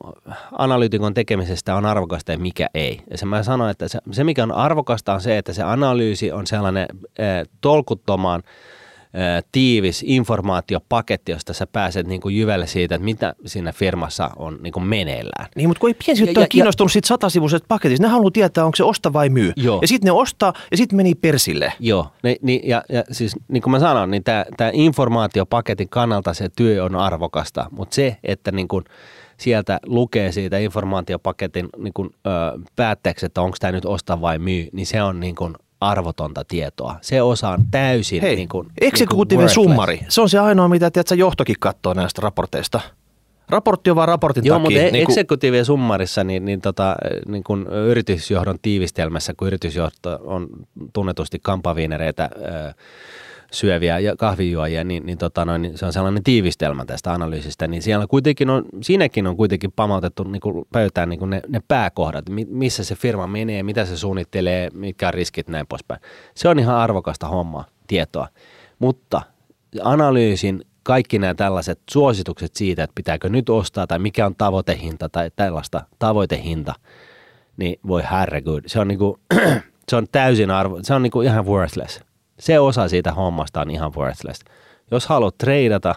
analyytikon tekemisestä on arvokasta ja mikä ei. Ja se mä sanoin, että se, se mikä on arvokasta on se, että se analyysi on sellainen äh, tolkuttoman äh, tiivis informaatiopaketti, josta sä pääset niinku jyvälle siitä, että mitä siinä firmassa on niinku meneillään. niin, mutta kun ei piensijoittaja Ja- ole ja- kiinnostunut siitä satasivuisesta paketista, ne haluaa tietää, onko se osta vai myy. Joo. Ja sitten ne ostaa ja sitten meni persille. Joo, ni, ni, ja, ja siis niin kuin mä sanon, niin tämä informaatiopaketin kannalta se työ on arvokasta, mutta se, että niin kun sieltä lukee siitä informaatiopaketin niin kun, ö, päätteeksi, että onko tämä nyt osta vai myy, niin se on niin kun arvotonta tietoa. Se osa on täysin Hei, niin kun, executive worthless. summari, se on se ainoa, mitä tiedätkö, johtokin katsoo näistä raporteista. Raportti on vaan raportin Joo, takia. mutta niin kuin- executive summarissa, niin, niin, tota, niin kun yritysjohdon tiivistelmässä, kun yritysjohto on tunnetusti kampaviinereitä ö, syöviä ja kahvijuojia, niin, niin, tota noin, niin se on sellainen tiivistelmä tästä analyysistä, niin siellä kuitenkin on, siinäkin on kuitenkin pamautettu niin kuin pöytään niin kuin ne, ne pääkohdat, mi- missä se firma menee, mitä se suunnittelee, mitkä on riskit, näin poispäin. Se on ihan arvokasta hommaa, tietoa, mutta analyysin kaikki nämä tällaiset suositukset siitä, että pitääkö nyt ostaa tai mikä on tavoitehinta tai tällaista tavoitehinta, niin voi herregud, se on, niinku, se on täysin arvo, se on niinku ihan worthless. Se osa siitä hommasta on ihan worthless. Jos haluat treidata,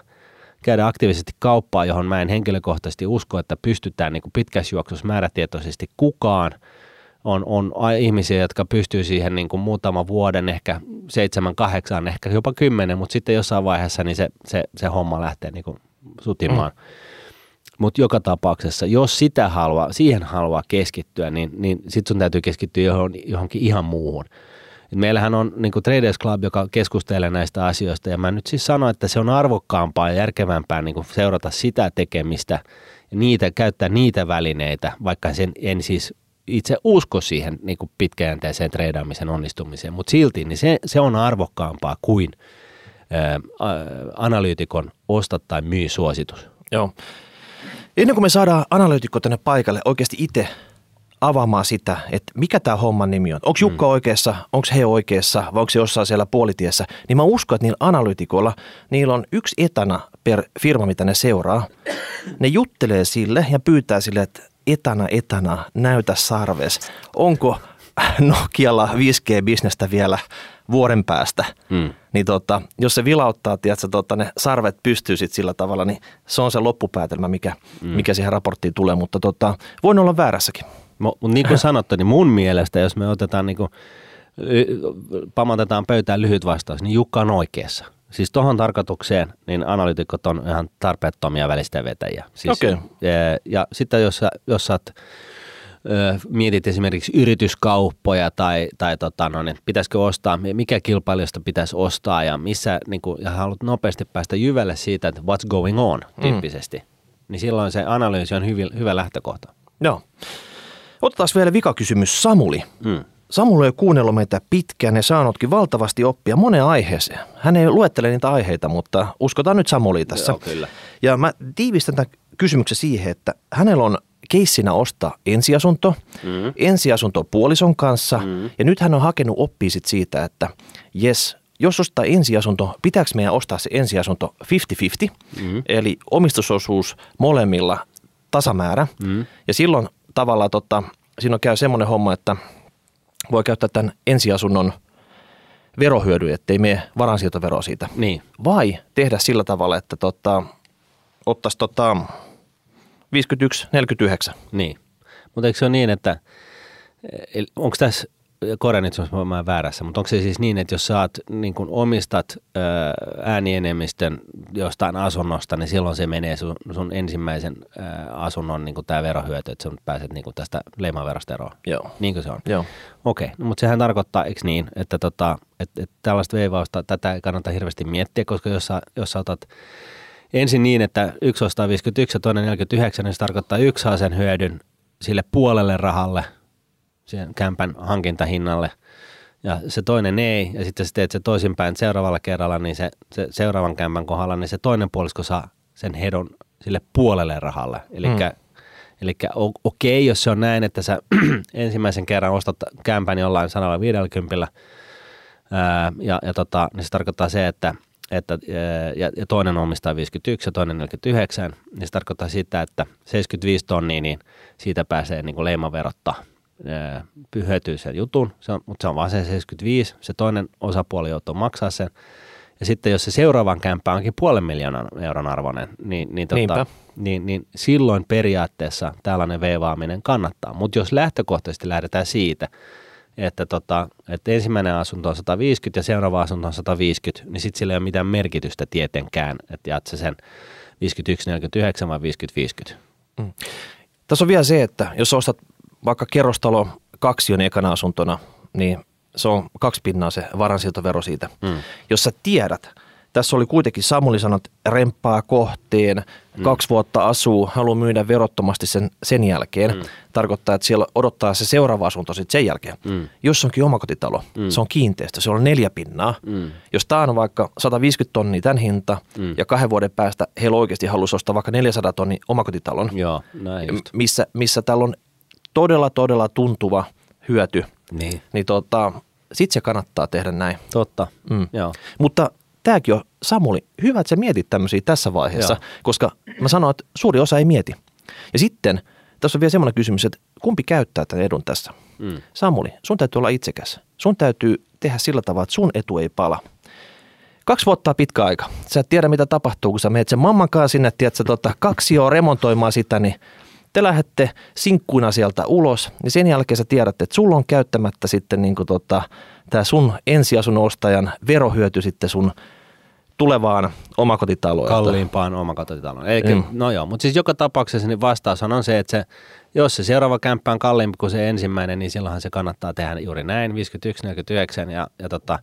käydä aktiivisesti kauppaa, johon mä en henkilökohtaisesti usko, että pystytään niin pitkässä juoksussa määrätietoisesti kukaan. On, on ihmisiä, jotka pystyy siihen niin kuin muutaman vuoden, ehkä seitsemän, kahdeksan, ehkä jopa kymmenen, mutta sitten jossain vaiheessa niin se, se, se homma lähtee niin kuin sutimaan. Mm. mutta joka tapauksessa, jos sitä haluaa, siihen haluaa keskittyä, niin, niin sitten sun täytyy keskittyä johon, johonkin ihan muuhun. Et meillähän on niin Traders Club, joka keskustelee näistä asioista, ja mä nyt siis sanon, että se on arvokkaampaa ja järkevämpää niin seurata sitä tekemistä, ja niitä, käyttää niitä välineitä, vaikka sen en siis itse usko siihen niin kuin pitkäjänteiseen treidaamisen onnistumiseen, mutta silti niin se, se on arvokkaampaa kuin ää, analyytikon osta tai myy suositus. Joo. Ennen kuin me saadaan analyytikko tänne paikalle oikeasti itse avaamaan sitä, että mikä tämä homman nimi on. Onko Jukka mm. oikeassa, onko he oikeassa vai onko se jossain siellä puolitiessä. Niin mä uskon, että niillä analyytikoilla, niillä on yksi etana per firma, mitä ne seuraa. Ne juttelee sille ja pyytää sille, että etana, etana, näytä sarves. Onko Nokialla 5G-bisnestä vielä vuoden päästä, mm. niin tota, jos se vilauttaa, tiedätkö, tota, ne sarvet pystyy sit sillä tavalla, niin se on se loppupäätelmä, mikä, mm. mikä siihen raporttiin tulee, mutta tota, voin olla väärässäkin. Mutta niin kuin sanottu, niin mun mielestä, jos me otetaan niin kuin, pamatetaan pöytään lyhyt vastaus, niin Jukka on oikeassa. Siis tuohon tarkoitukseen, niin analytikot on ihan tarpeettomia välistä vetäjiä. Siis, okay. ja, ja sitten jos sä, jos sä oot, ö, mietit esimerkiksi yrityskauppoja tai, tai tota, no, niin pitäisikö ostaa, mikä kilpailijasta pitäisi ostaa ja missä, niin kun, ja haluat nopeasti päästä jyvälle siitä, että what's going on mm. tyyppisesti, mm. niin silloin se analyysi on hyvin, hyvä lähtökohta. Joo. Otetaan vielä vikakysymys Samuli. Mm. Samuli on kuunnellut meitä pitkään ja saanutkin valtavasti oppia moneen aiheeseen. Hän ei luettele niitä aiheita, mutta uskotaan nyt Samuli tässä. Joo, kyllä. Ja mä tiivistän tämän kysymyksen siihen, että hänellä on keissinä ostaa ensiasunto, mm. ensiasunto puolison kanssa mm. ja nyt hän on hakenut oppia sit siitä, että jes, jos ostaa ensiasunto, pitääkö meidän ostaa se ensiasunto 50-50, mm. eli omistusosuus molemmilla tasamäärä mm. ja silloin tavallaan tota, siinä on käy semmoinen homma, että voi käyttää tämän ensiasunnon verohyödyn, ettei mene varansiirtovero siitä. Niin. Vai tehdä sillä tavalla, että tota, ottaisi tota 51-49. Niin. Mutta eikö se ole niin, että onko tässä korjaan nyt, jos mä väärässä, mutta onko se siis niin, että jos sä oot, niin kun omistat äänienemmistön jostain asunnosta, niin silloin se menee sun, sun ensimmäisen asunnon niin tämä verohyöty, että sä pääset niin tästä leimaverosta eroon. Joo. Niinkö se on? Joo. Okei, okay. no, mutta sehän tarkoittaa, eikö niin, että tota, et, et tällaista veivausta, tätä ei kannata hirveästi miettiä, koska jos sä, jos sä otat ensin niin, että yksi ostaa 51 ja toinen 49, niin se tarkoittaa yksi saa sen hyödyn sille puolelle rahalle – siihen kämpän hankintahinnalle ja se toinen ei, ja sitten sä teet se toisinpäin seuraavalla kerralla, niin se, se seuraavan kämpän kohdalla, niin se toinen puolisko saa sen hedon sille puolelle rahalle. Eli mm. Eli okei, okay, jos se on näin, että sä ensimmäisen kerran ostat kämpän jollain 150 ää, ja, ja tota, niin se tarkoittaa se, että, että ja, ja toinen omistaa 51 ja toinen 49, niin se tarkoittaa sitä, että 75 tonnia, niin siitä pääsee niin leimaverottaa pyhytyy sen jutun, se on, mutta se on vaan se 75, se toinen osapuoli joutuu maksaa sen. Ja sitten jos se seuraavan kämppä onkin puolen miljoonan euron arvoinen, niin, niin, tota, niin, niin silloin periaatteessa tällainen veivaaminen kannattaa. Mutta jos lähtökohtaisesti lähdetään siitä, että, tota, että ensimmäinen asunto on 150 ja seuraava asunto on 150, niin sitten sillä ei ole mitään merkitystä tietenkään, että jaat se sen 51-49 vai 50-50. Mm. Tässä on vielä se, että jos ostat vaikka kerrostalo kaksi on ekana asuntona, niin se on kaksi pinnaa se varansiirtovero siitä. Mm. Jos sä tiedät, tässä oli kuitenkin Samuli sanot, remppaa kohteen, mm. kaksi vuotta asuu, haluaa myydä verottomasti sen, sen jälkeen. Mm. Tarkoittaa, että siellä odottaa se seuraava asunto sitten sen jälkeen. Mm. Jos onkin omakotitalo, mm. se on kiinteistö, se on neljä pinnaa. Mm. Jos tämä on vaikka 150 tonnia tämän hinta mm. ja kahden vuoden päästä heillä oikeasti haluaisi ostaa vaikka 400 tonnia omakotitalon, Joo, näin missä, missä täällä on todella, todella tuntuva hyöty, niin, niin tota, sitten se kannattaa tehdä näin. Totta, mm. Joo. Mutta tämäkin on, Samuli, hyvä, että sä mietit tämmöisiä tässä vaiheessa, Joo. koska mä sanoin, että suuri osa ei mieti. Ja sitten tässä on vielä semmoinen kysymys, että kumpi käyttää tämän edun tässä? Mm. Samuli, sun täytyy olla itsekäs. Sun täytyy tehdä sillä tavalla, että sun etu ei pala. Kaksi vuotta on pitkä aika. Sä et tiedä, mitä tapahtuu, kun sä menet sen mammankaan sinne, tiedät, tota, kaksi jo remontoimaan sitä, niin te lähdette sinkkuina sieltä ulos, niin sen jälkeen sä tiedät, että sulla on käyttämättä sitten niin tota, tämä sun ensiasun ostajan verohyöty sitten sun tulevaan omakotitaloon. Kalliimpaan omakotitaloon. Eikä, mm. No joo, mutta siis joka tapauksessa niin vastaus on se, että se, jos se seuraava kämppä on kalliimpi kuin se ensimmäinen, niin silloinhan se kannattaa tehdä juuri näin, 51-49 ja, ja tota,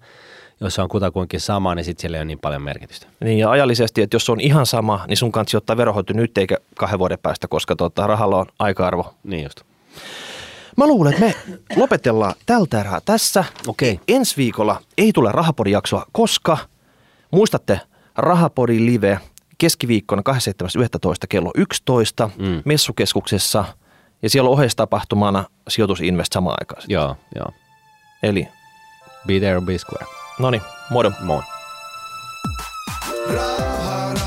jos se on kutakuinkin sama, niin sitten siellä ei ole niin paljon merkitystä. Niin ja ajallisesti, että jos se on ihan sama, niin sun kanssa ottaa verohoito nyt eikä kahden vuoden päästä, koska tota, rahalla on aika-arvo. Niin just. Mä luulen, että me lopetellaan tältä erää tässä. Okei. Ensi viikolla ei tule Rahapodi-jaksoa, koska muistatte Rahapodin live keskiviikkona 27.11. kello 11 mm. messukeskuksessa ja siellä on oheistapahtumana sijoitusinvest samaan aikaan. Joo, joo. Eli, Be there or be square. No niin, moro. Moi. Rauha, rauha.